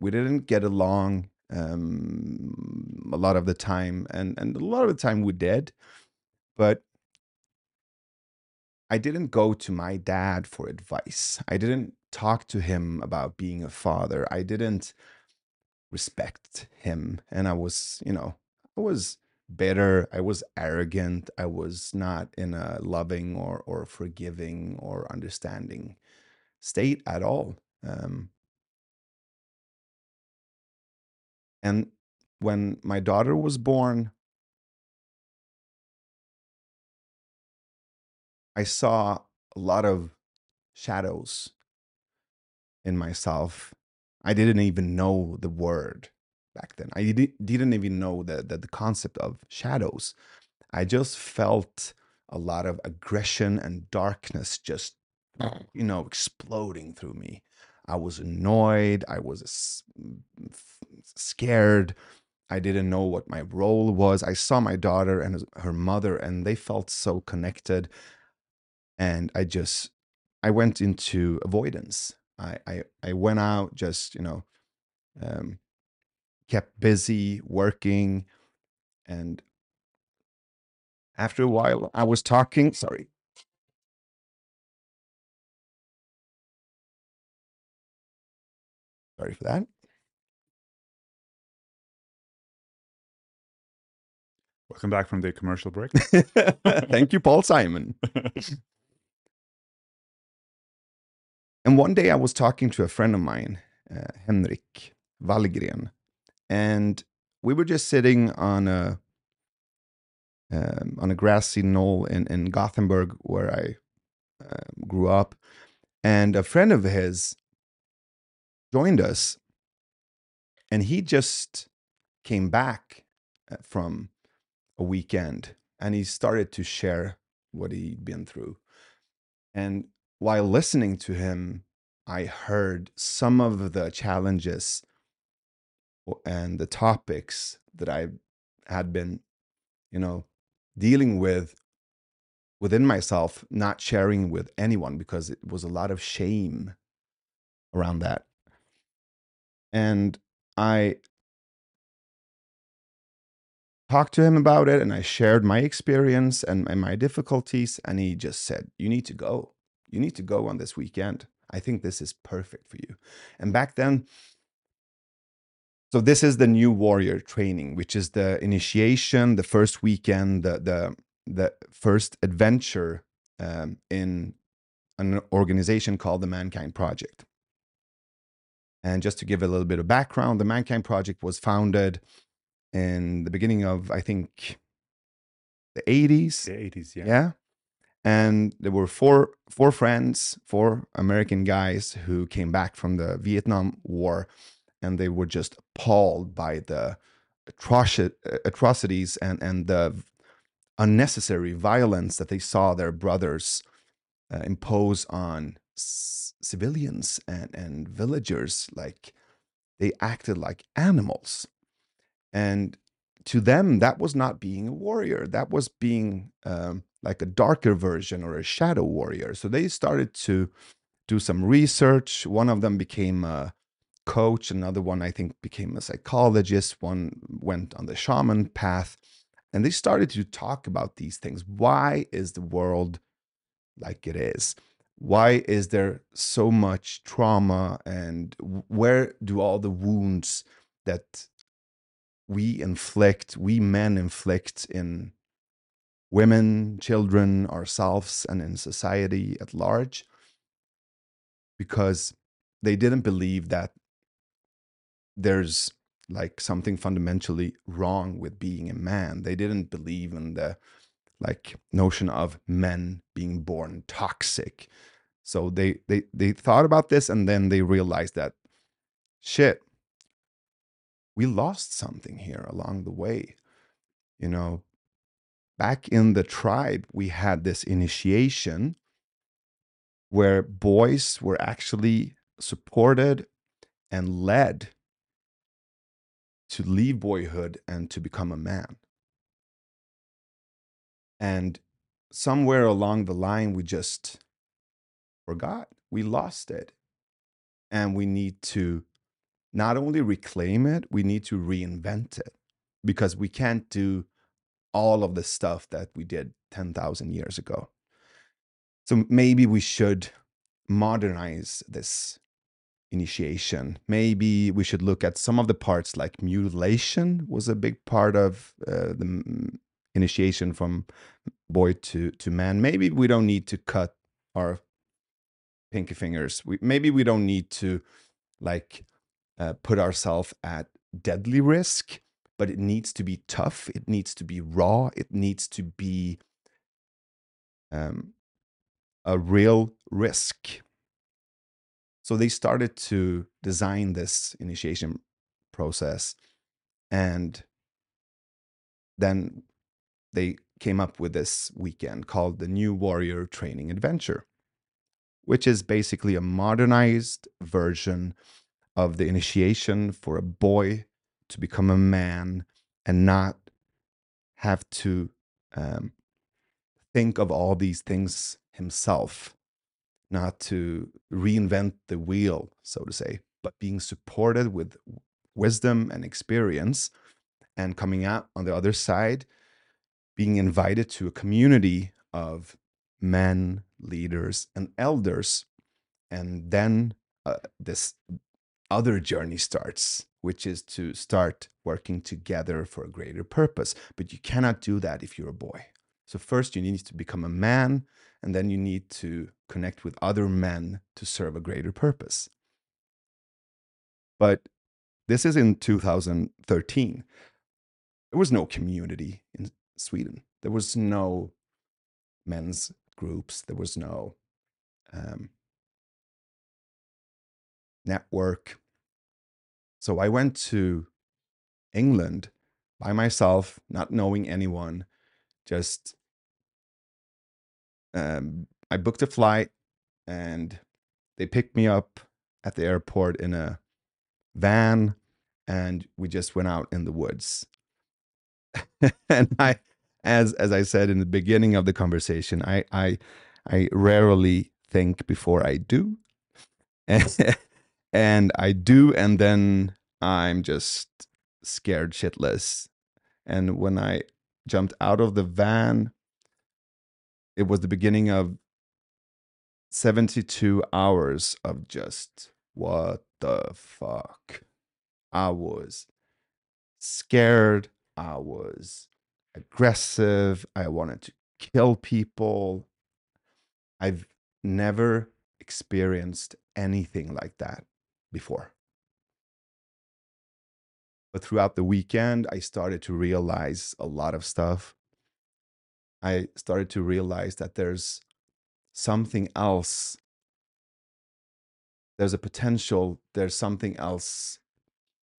we didn't get along um, a lot of the time and, and a lot of the time we did but i didn't go to my dad for advice. I didn't talk to him about being a father. I didn't respect him and i was you know i was bitter. I was arrogant. I was not in a loving or or forgiving or understanding state at all. Um, and when my daughter was born, I saw a lot of shadows in myself. I didn't even know the word back then. I didn't even know the, the, the concept of shadows. I just felt a lot of aggression and darkness just, you know, exploding through me. I was annoyed. I was scared. I didn't know what my role was. I saw my daughter and her mother, and they felt so connected. And I just, I went into avoidance. I, I, I went out just, you know, um, kept busy working. And after a while, I was talking, sorry, sorry for that. Welcome back from the commercial break. Thank you, Paul Simon. And one day I was talking to a friend of mine, uh, Henrik Wallgren, and we were just sitting on a um, on a grassy knoll in, in Gothenburg where I uh, grew up, and a friend of his joined us, and he just came back uh, from a weekend, and he started to share what he'd been through, and while listening to him, I heard some of the challenges and the topics that I had been, you know, dealing with within myself, not sharing with anyone because it was a lot of shame around that. And I talked to him about it and I shared my experience and, and my difficulties. And he just said, You need to go. You need to go on this weekend. I think this is perfect for you. And back then, so this is the new warrior training, which is the initiation, the first weekend, the the the first adventure um, in an organization called the Mankind Project. And just to give a little bit of background, the Mankind Project was founded in the beginning of, I think, the 80s. the 80s, yeah. Yeah. And there were four four friends, four American guys who came back from the Vietnam War, and they were just appalled by the atroci- atrocities and and the unnecessary violence that they saw their brothers uh, impose on c- civilians and and villagers. Like they acted like animals, and to them that was not being a warrior. That was being um, like a darker version or a shadow warrior. So they started to do some research. One of them became a coach. Another one i think became a psychologist one went on the shaman path and they started to talk about these things. Why is the world like it is? Why is there so much trauma and where do all the wounds that we inflict, we men inflict in women, children, ourselves, and in society at large, because they didn't believe that there's like something fundamentally wrong with being a man. They didn't believe in the like notion of men being born toxic. So they they they thought about this and then they realized that shit, we lost something here along the way. You know, back in the tribe, we had this initiation where boys were actually supported and led to leave boyhood and to become a man. And somewhere along the line, we just forgot, we lost it. And we need to not only reclaim it, we need to reinvent it because we can't do all of the stuff that we did 10,000 years ago. So maybe we should modernize this initiation. Maybe we should look at some of the parts, like mutilation was a big part of uh, the initiation from boy to to man. Maybe we don't need to cut our pinky fingers. We, maybe we don't need to like uh, put ourselves at deadly risk, but it needs to be tough. It needs to be raw. It needs to be um, a real risk. So they started to design this initiation process and then they came up with this weekend called the New Warrior Training Adventure, which is basically a modernized version of the initiation for a boy to become a man and not have to um, think of all these things himself, not to reinvent the wheel, so to say, but being supported with wisdom and experience and coming out on the other side, being invited to a community of men, leaders, and elders. And then uh, this other journey starts, which is to start working together for a greater purpose. But you cannot do that if you're a boy. So, first, you need to become a man, and then you need to connect with other men to serve a greater purpose. But this is in 2013. There was no community in Sweden. There was no men's groups. There was no um, network. So I went to England by myself, not knowing anyone, just um, I booked a flight and they picked me up at the airport in a van and we just went out in the woods. and I as as I said in the beginning of the conversation, I I I rarely think before I do. and I do, and then I'm just scared shitless. And when I jumped out of the van, it was the beginning of 72 hours of just what the fuck. I was scared. I was aggressive. I wanted to kill people. I've never experienced anything like that before. But throughout the weekend, I started to realize a lot of stuff. I started to realize that there's something else. There's a potential, there's something else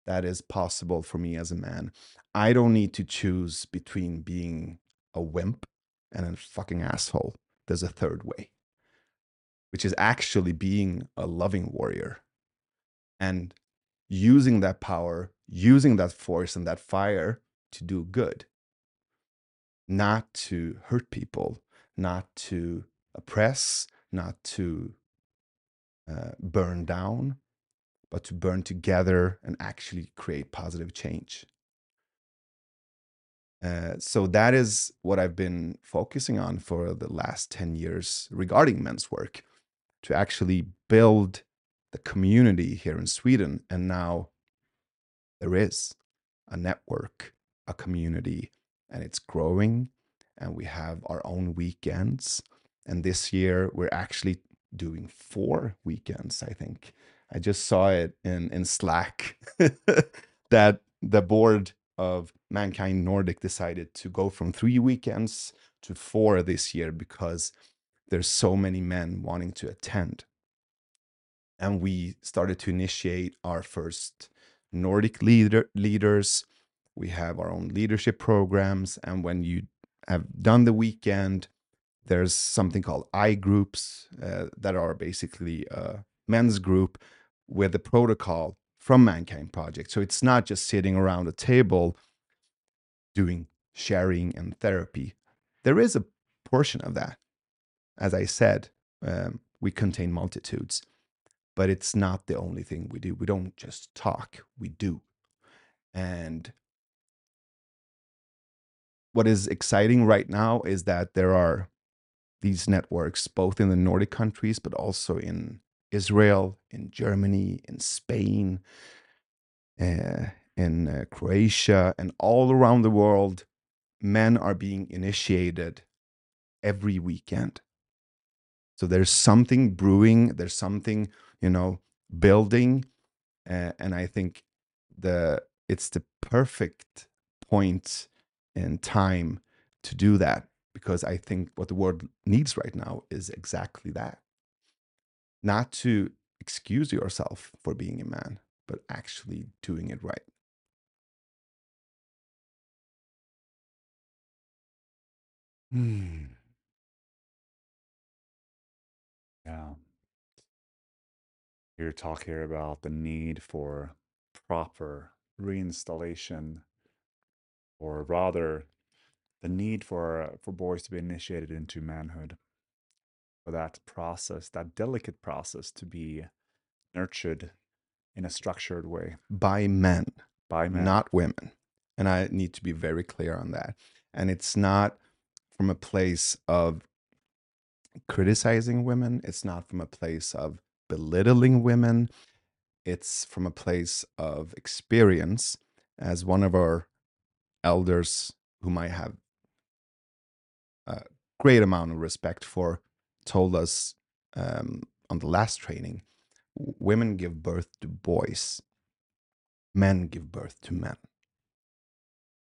that is possible for me as a man. I don't need to choose between being a wimp and a fucking asshole. There's a third way, which is actually being a loving warrior and using that power, using that force and that fire to do good, not to hurt people, not to oppress, not to uh, burn down, but to burn together and actually create positive change. Uh, so that is what I've been focusing on for the last 10 years regarding men's work to actually build the community here in Sweden. And now there is a network, a community, and it's growing. And we have our own weekends. And this year, we're actually doing four weekends, I think. I just saw it in, in Slack that the board of Mankind Nordic decided to go from three weekends to four this year because there's so many men wanting to attend and we started to initiate our first Nordic leader leaders. We have our own leadership programs, and when you have done the weekend, there's something called I groups uh, that are basically a men's group with a protocol from Mankind Project. So it's not just sitting around a table doing sharing and therapy. There is a portion of that. As I said, um, we contain multitudes but it's not the only thing we do. We don't just talk, we do. And what is exciting right now is that there are these networks both in the Nordic countries but also in Israel, in Germany, in Spain, uh, in uh, Croatia, and all around the world, men are being initiated every weekend. So there's something brewing, there's something, you know, building. Uh, and I think the it's the perfect point in time to do that because I think what the world needs right now is exactly that. Not to excuse yourself for being a man, but actually doing it right. Hmm. Yeah. You're talk here about the need for proper reinstallation, or rather, the need for uh, for boys to be initiated into manhood, for that process, that delicate process, to be nurtured in a structured way By men, by men. not women. And I need to be very clear on that. And it's not from a place of criticizing women, it's not from a place of belittling women, it's from a place of experience. As one of our elders, whom I have great amount of respect for, told us um, on the last training women give birth to boys, men give birth to men.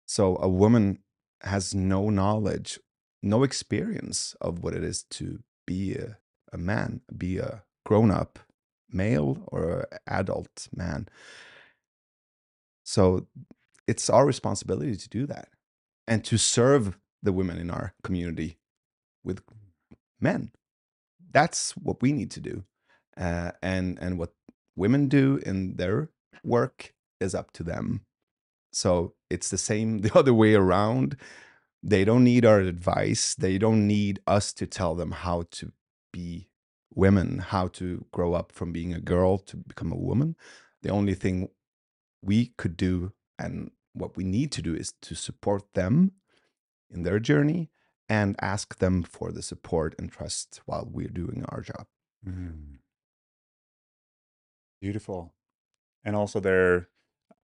So a woman has no knowledge, no experience of what it is to be a, a man, be a grown up male or adult man. So it's our responsibility to do that and to serve the women in our community with men. That's what we need to do. Uh, and and what women do in their work is up to them. So it's the same the other way around. They don't need our advice. They don't need us to tell them how to be women, how to grow up from being a girl to become a woman. The only thing we could do and what we need to do is to support them in their journey and ask them for the support and trust while we're doing our job. Mhm. Beautiful. And also there,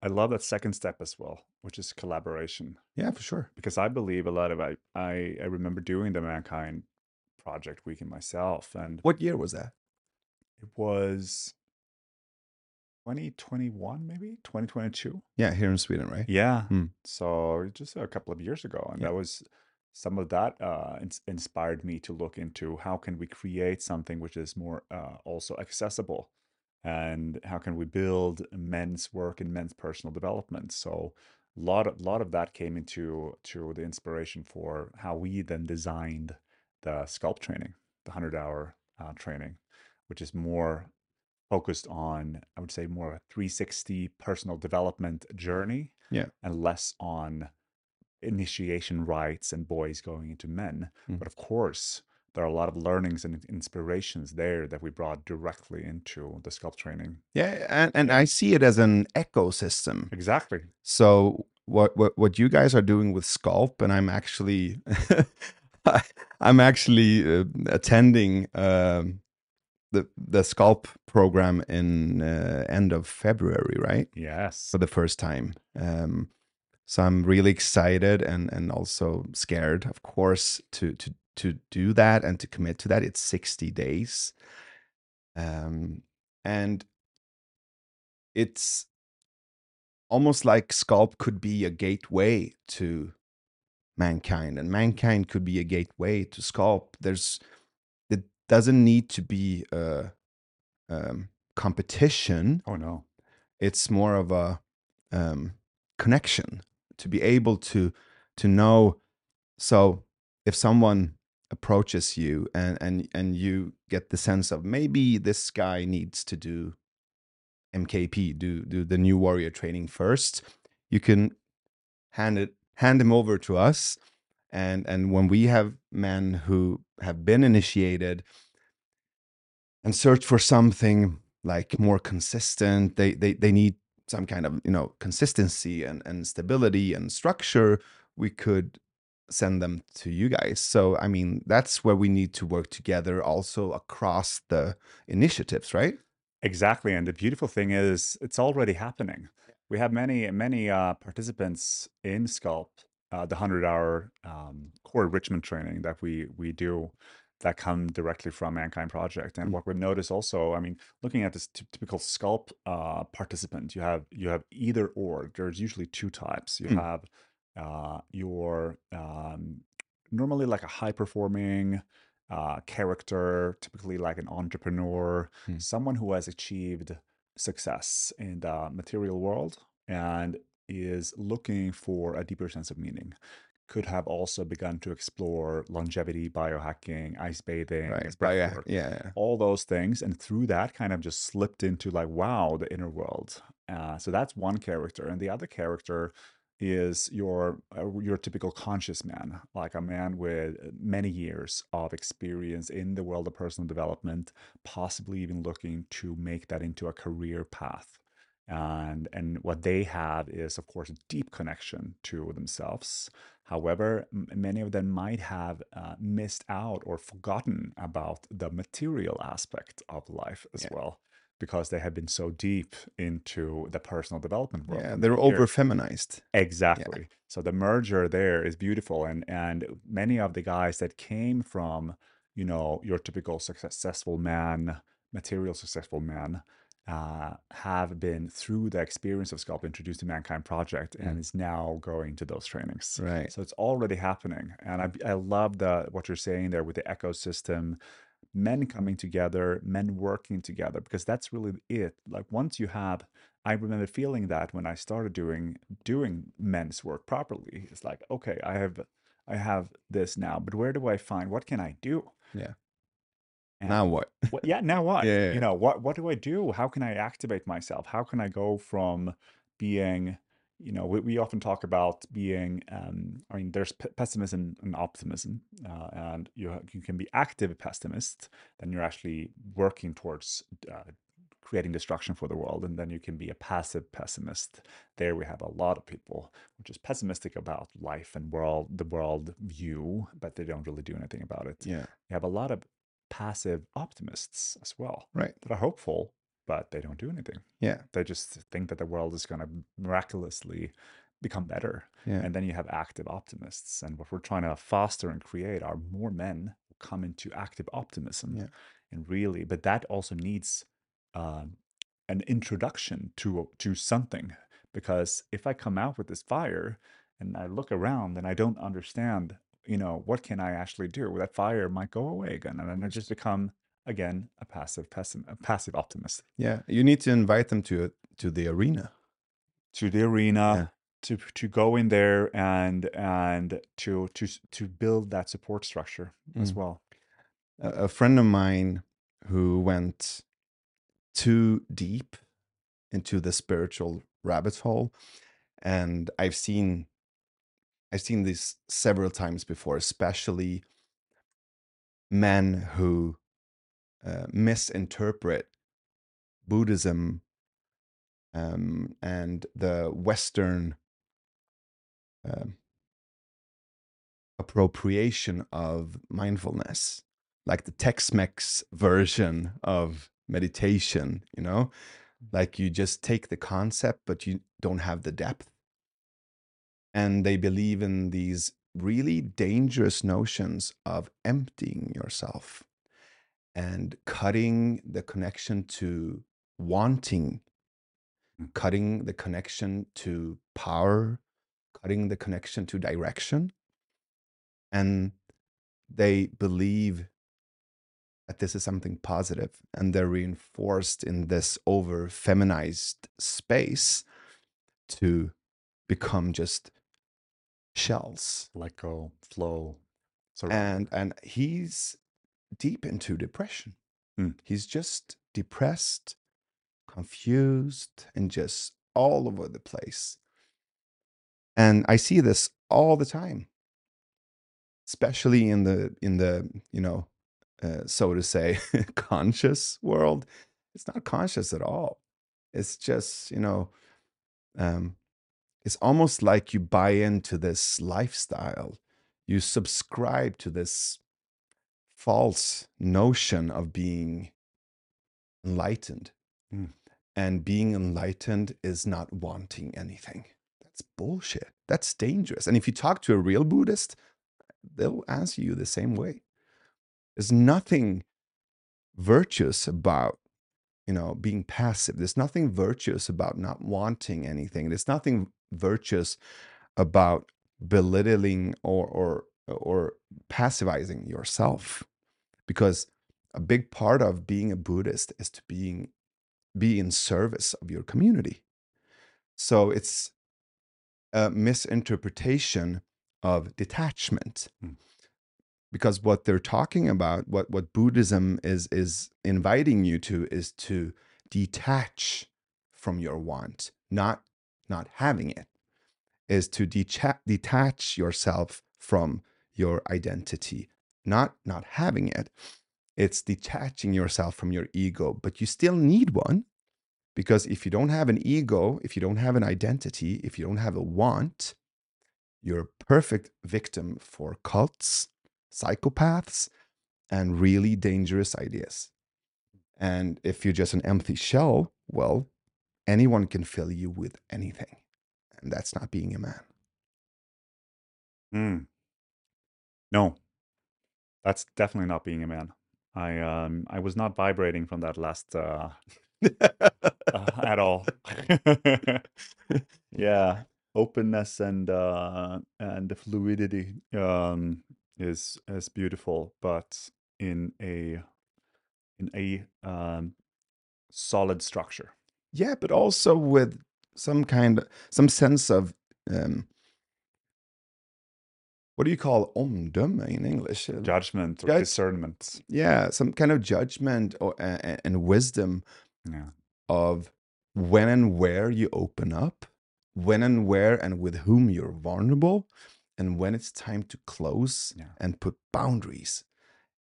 I love that second step as well, which is collaboration. Yeah, for sure. Because I believe a lot of I I, I remember doing the Mankind Project Weekend myself, and What year was that? it was 2021, maybe 2022. Yeah, here in Sweden, right? Yeah. Hmm. So just a couple of years ago, and Yeah. that was some of that uh, ins- inspired me to look into how can we create something which is more uh, also accessible, and how can we build men's work and men's personal development. So a lot of lot of that came into to the inspiration for how we then designed the sculpt training, the hundred hour uh, training, which is more focused on I would say more of a 360 personal development journey Yeah. and less on initiation rites and boys going into men. Mm. But of course, there are a lot of learnings and inspirations there that we brought directly into the sculpt training. Yeah, and, and I see it as an ecosystem. Exactly. So what what what you guys are doing with Sculpt, and I'm actually I'm actually uh, attending um, the the Sculpt program in uh, end of February, right? Yes. For the first time. Um, so I'm really excited and and also scared, of course, to to to do that and to commit to that. It's 60 days, um, and it's almost like Sculpt could be a gateway to mankind, and mankind could be a gateway to Sculpt. There's it doesn't need to be a um, competition. oh no. It's more of a um, connection to be able to to know. So if someone approaches you and and and you get the sense of maybe this guy needs to do MKP, do do the new warrior training first, you can hand it hand him over to us. And and when we have men who have been initiated and search for something like more consistent, they they they need some kind of you know consistency and, and stability and structure, we could send them to you guys. So I mean, that's where we need to work together also across the initiatives, right? Exactly. And the beautiful thing is it's already happening. We have many, many uh, participants in Sculpt, uh, the 100 hour um, core enrichment training that we we do that come directly from Mankind Project. And Mm. what we notice also, I mean, looking at this ty- typical Sculpt uh, participant, you have you have either or. There's usually two types. You Mm. have uh, your um, normally like a high performing uh, character, typically like an entrepreneur, Mm. someone who has achieved success in the material world and is looking for a deeper sense of meaning. Could have also begun to explore longevity, biohacking, ice bathing, Right. breath work, yeah. yeah. all those things. And through that, kind of just slipped into like, wow, the inner world. Uh, so that's one character. And the other character is your uh, your typical conscious man, like a man with many years of experience in the world of personal development, possibly even looking to make that into a career path. And and what they have is, of course, a deep connection to themselves. However, m- many of them might have uh, missed out or forgotten about the material aspect of life as Yeah. well, because they have been so deep into the personal development world. Yeah, they're over feminized. Exactly. So the merger there is beautiful, and and many of the guys that came from, you know, your typical successful man, material successful man, uh, have been through the experience of Sculpt introduced to Mankind Project, and Mm. is now going to those trainings. Right. So it's already happening, and I I love the what you're saying there with the ecosystem, men coming together, men working together, because that's really it. Like once you have, I remember feeling that when I started doing doing men's work properly. It's like, okay, I have I have this now, but where do I find what can I do? Yeah. And Now what? what, yeah, now what? Yeah, yeah, You know, what what do I do? How can I activate myself? How can I go from being, you know, we, we often talk about being, um, I mean, there's p- pessimism and optimism, uh, and you you can be active pessimist, then you're actually working towards uh, creating destruction for the world, and then you can be a passive pessimist. There we have a lot of people which is pessimistic about life and world, the world view, but they don't really do anything about it. Yeah. You have a lot of passive optimists as well Right. that are hopeful, but they don't do anything. Yeah. They just think that the world is going to miraculously become better. Yeah. And then you have active optimists. And what we're trying to foster and create are more men who come into active optimism. Yeah. And really, but that also needs um, an introduction to to something. Because if I come out with this fire and I look around and I don't understand, you know, what can I actually do? That fire might go away again, and then I just become again a passive pessim- a passive optimist Yeah. You need to invite them to to the arena. to the arena Yeah. to to go in there and and to to to build that support structure as Mm. well. A, a friend of mine who went too deep into the spiritual rabbit hole, and I've seen I've seen this several times before, especially men who uh, misinterpret Buddhism um, and the Western um, appropriation of mindfulness, like the Tex-Mex version of meditation. You know, like you just take the concept, but you don't have the depth. And they believe in these really dangerous notions of emptying yourself and cutting the connection to wanting, Mm. cutting the connection to power, cutting the connection to direction. And they believe that this is something positive and they're reinforced in this over feminized space to become just shells. Let go, flow, surrender. and and he's deep into depression. Mm. he's just depressed confused and just all over the place. And i see this all the time. Especially in the in the you know uh, so to say conscious world. It's not conscious at all. It's just you know um it's almost like you buy into this lifestyle you subscribe to this false notion of being enlightened. Mm. And being enlightened is not wanting anything. That's bullshit. That's dangerous. And if you talk to a real Buddhist, they'll answer you the same way. There's nothing virtuous about you know being passive. There's nothing virtuous about not wanting anything. There's nothing virtuous about belittling or or or passivizing yourself because a big part of being a buddhist is to being be in service of your community. So it's a misinterpretation of detachment. Mm. Because what they're talking about what what buddhism is is inviting you to is to detach from your want not not having it is to decha- detach yourself from your identity not not having it. It's detaching yourself from your ego but you still need one because if you don't have an ego if you don't have an identity if you don't have a want you're a perfect victim for cults psychopaths and really dangerous ideas and if you're just an empty shell well anyone can fill you with anything and that's not being a man Mm. No, that's definitely not being a man. I um I was not vibrating from that last uh, uh at all. yeah, openness and uh and the fluidity um is as beautiful, but in a in a um solid structure. yeah but also with some kind of, some sense of um what do you call omdöme in english Uh, Judgment or Judge- discernment. yeah some kind of judgment or uh, and wisdom Yeah. of when and where you open up, when and where and with whom you're vulnerable, and when it's time to close Yeah. and put boundaries.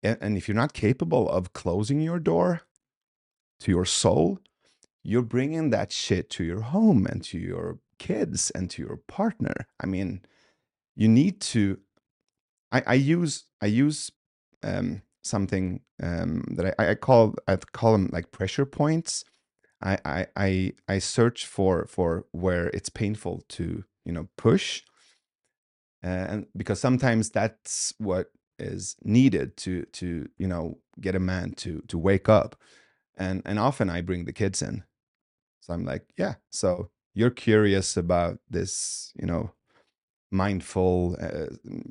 And, and if you're not capable of closing your door to your soul, you're bringing that shit to your home and to your kids and to your partner. I mean, you need to. I, I use I use um, something um, that I, I call I call them like pressure points. I, I I I search for for where it's painful to you know push, and because sometimes that's what is needed to to you know get a man to to wake up, and and often I bring the kids in, so I'm like yeah, so you're curious about this you know mindful uh,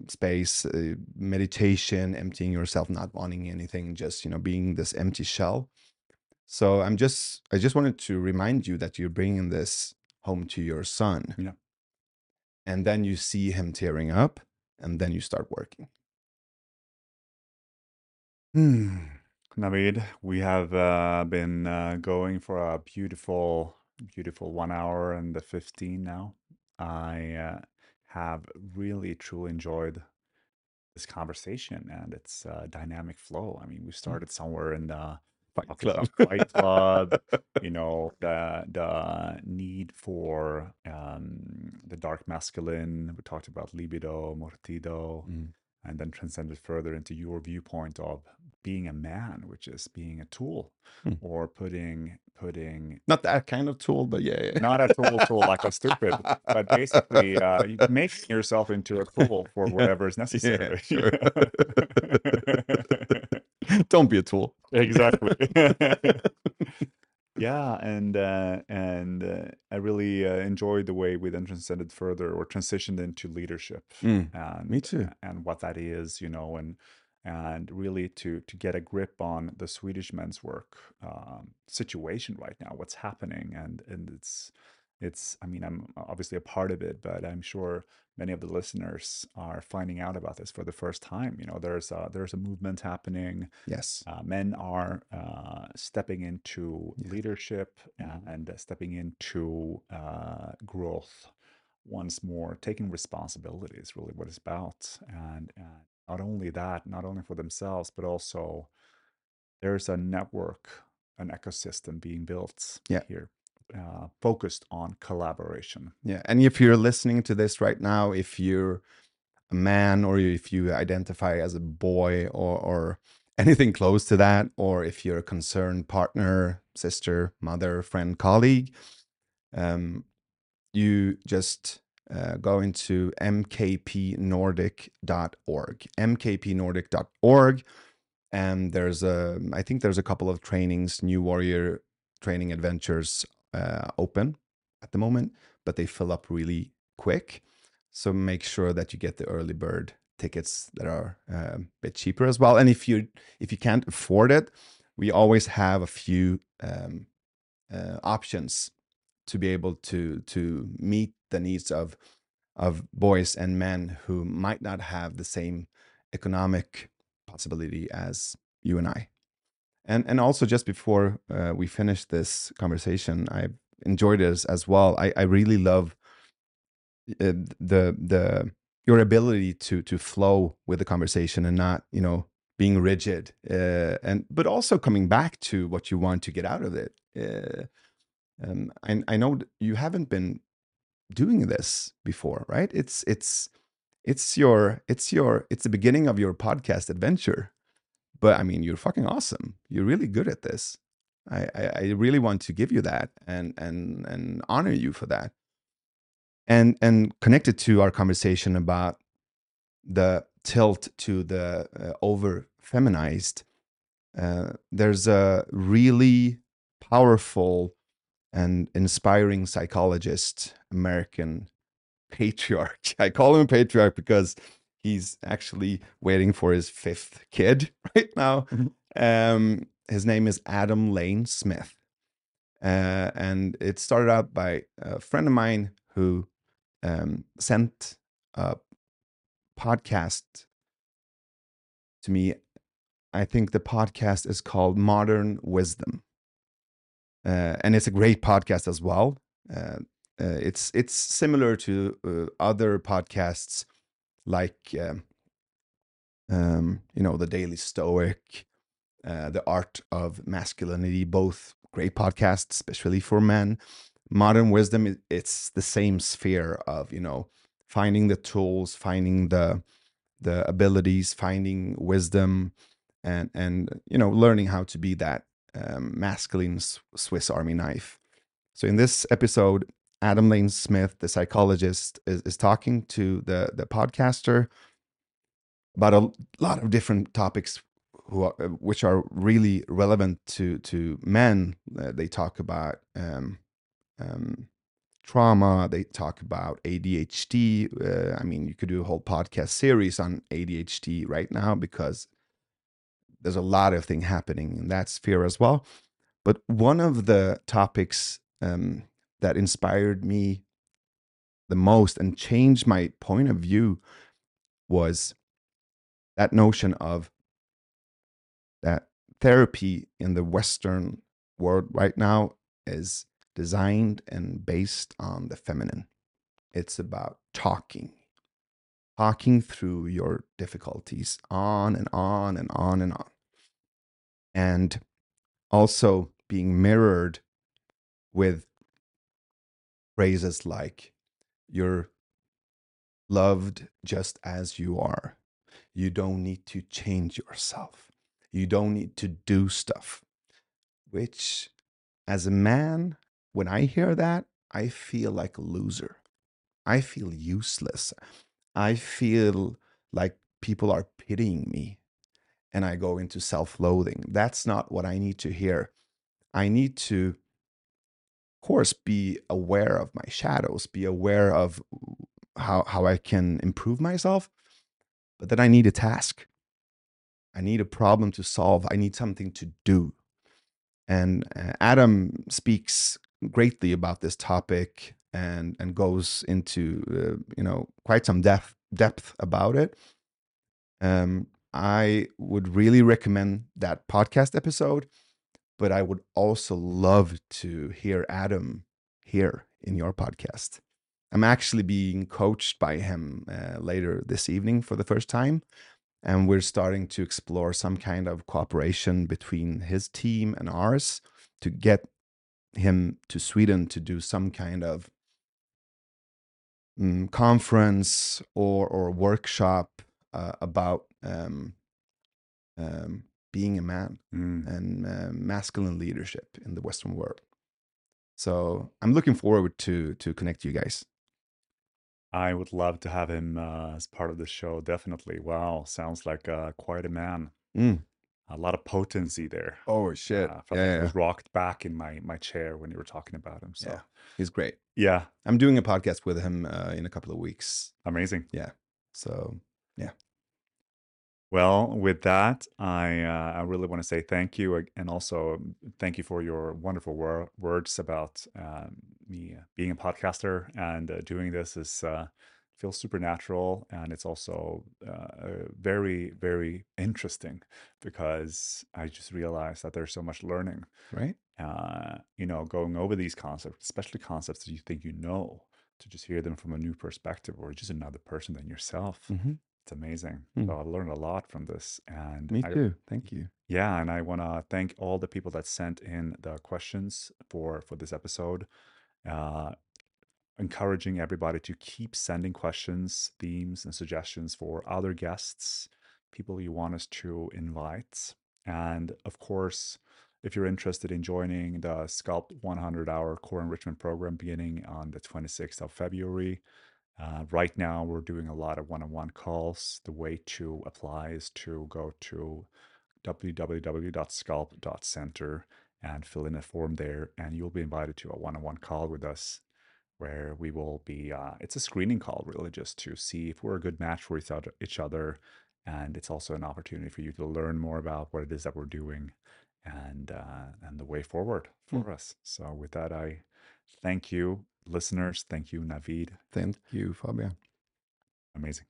space uh, meditation emptying yourself not wanting anything just you know being this empty shell. So i'm just i just wanted to remind you that you're bringing this home to your son. Yeah. And then you see him tearing up and then you start working Hmm. Navid, we have uh, been uh, going for a beautiful, beautiful one hour and the 15 now. I uh, have really, truly enjoyed this conversation and its uh, dynamic flow. I mean, we started somewhere in the Fight Club. Fight Club, you know, the the need for um, the dark masculine. We talked about libido, mortido, Mm. and then transcended further into your viewpoint of being a man, which is being a tool, Hmm. or putting putting not that kind of tool but yeah, yeah. not a tool tool like a stupid, but basically uh, you- making yourself into a tool for Yeah. whatever is necessary. sure. Don't be a tool. Exactly. Yeah and uh and uh, i really uh, enjoyed the way we then transcended further or transitioned into leadership Mm, and me too. and what that is you know and and really to to get a grip on the swedish men's work um, situation right now what's happening and and it's it's i mean i'm obviously a part of it but i'm sure many of the listeners are finding out about this for the first time you know there's a there's a movement happening yes uh, men are uh, stepping into Yeah. leadership Mhm. and uh, stepping into uh, growth once more. Taking responsibility is really what it's about, and, and not only that, not only for themselves, but also there's a network, an ecosystem being built Yeah. here, uh, focused on collaboration. Yeah. And if you're listening to this right now, if you're a man or if you identify as a boy or, or anything close to that, or if you're a concerned partner, sister, mother, friend, colleague, um, you just uh, go into mkpnordic.org, mkpnordic.org. And there's a, I think there's a couple of trainings, New Warrior training adventures uh, open at the moment, but they fill up really quick. So make sure that you get the early bird tickets that are uh, a bit cheaper as well. And if you if you can't afford it, we always have a few um, uh, options to be able to to meet the needs of of boys and men who might not have the same economic possibility as you and I. And and also just before uh, we finish this conversation, I enjoyed as, as well. I, I really love uh, the the your ability to to flow with the conversation and not you know being rigid uh, and but also coming back to what you want to get out of it. Uh, um, I, I know you haven't been doing this before, right? It's it's it's your it's your it's the beginning of your podcast adventure. But I mean, you're fucking awesome. You're really good at this. I, I, I really want to give you that and and and honor you for that. And and connected to our conversation about the tilt to the uh, over feminized, uh, there's a really powerful and inspiring psychologist, American patriarch. I call him a patriarch because he's actually waiting for his fifth kid right now. Mm-hmm. Um, his name is Adam Lane Smith. Uh, and it started out by a friend of mine who um, sent a podcast to me. I think the podcast is called Modern Wisdom uh, and it's a great podcast as well. Uh, uh, it's it's similar to uh, other podcasts like um, um, you know the Daily Stoic, uh, the Art of Masculinity, both great podcasts, especially for men. Modern Wisdom, it's the same sphere of you know finding the tools, finding the the abilities, finding wisdom, and and you know learning how to be that um, masculine Swiss Army knife. So in this episode, Adam Lane Smith, the psychologist, is, is talking to the the podcaster about a lot of different topics are, uh, which are really relevant to to men. Uh, they talk about um, um, trauma. They talk about ADHD. Uh, I mean, you could do a whole podcast series on ADHD right now because there's a lot of thing happening in that sphere as well. But one of the topics um, that inspired me the most and changed my point of view was that notion of that therapy in the Western world right now is designed and based on the feminine. It's about talking, talking through your difficulties on and on and on and on. And also being mirrored with phrases like, you're loved just as you are. You don't need to change yourself. You don't need to do stuff. Which, as a man, when I hear that, I feel like a loser. I feel useless. I feel like people are pitying me and I go into self loathing. That's not what I need to hear. I need to, course, be aware of my shadows, be aware of how, how I can improve myself, but then I need a task. I need a problem to solve. I need something to do. And uh, Adam speaks greatly about this topic and and goes into uh, you know quite some depth depth about it. Um, I would really recommend that podcast episode, but I would also love to hear Adam here in your podcast. I'm actually being coached by him uh, later this evening for the first time. And we're starting to explore some kind of cooperation between his team and ours to get him to Sweden to do some kind of mm, conference or or workshop uh, about um, um, being a man Mm. and uh, masculine leadership in the Western world. So I'm looking forward to to connect you guys. I would love to have him uh, as part of the show. Definitely. Wow, sounds like uh, quite a man. Mm. A lot of potency there. Oh shit! Uh, yeah, like I was rocked back in my my chair when you were talking about him. So yeah. He's great. yeah, I'm doing a podcast with him uh, in a couple of weeks. amazing. Yeah. So Well, with that, I uh, I really want to say thank you, ag- and also um, thank you for your wonderful wor- words about um, me uh, being a podcaster and uh, doing this is uh, feels supernatural, and it's also uh, uh, very very interesting because I just realized that there's so much learning. right? Uh, you know, going over these concepts, especially concepts that you think you know, to just hear them from a new perspective or just another person than yourself. hmm It's amazing. Mm. So I learned a lot from this, and Me I, too. Thank you. yeah, and I want to thank all the people that sent in the questions for for this episode. Uh, encouraging everybody to keep sending questions, themes, and suggestions for other guests, people you want us to invite, and of course. If you're interested in joining the Sculpt 100 hour core enrichment program beginning on the 26th of February, uh, right now, we're doing a lot of one on one calls. The way to apply is to go to www.sculpt.center and fill in a form there, and you'll be invited to a one on one call with us where we will be, uh, it's a screening call really just to see if we're a good match for each other. And it's also an opportunity for you to learn more about what it is that we're doing and uh, and the way forward for us. So with that, I thank you, listeners. Thank you, Navid. Thank you, Fabian. Amazing.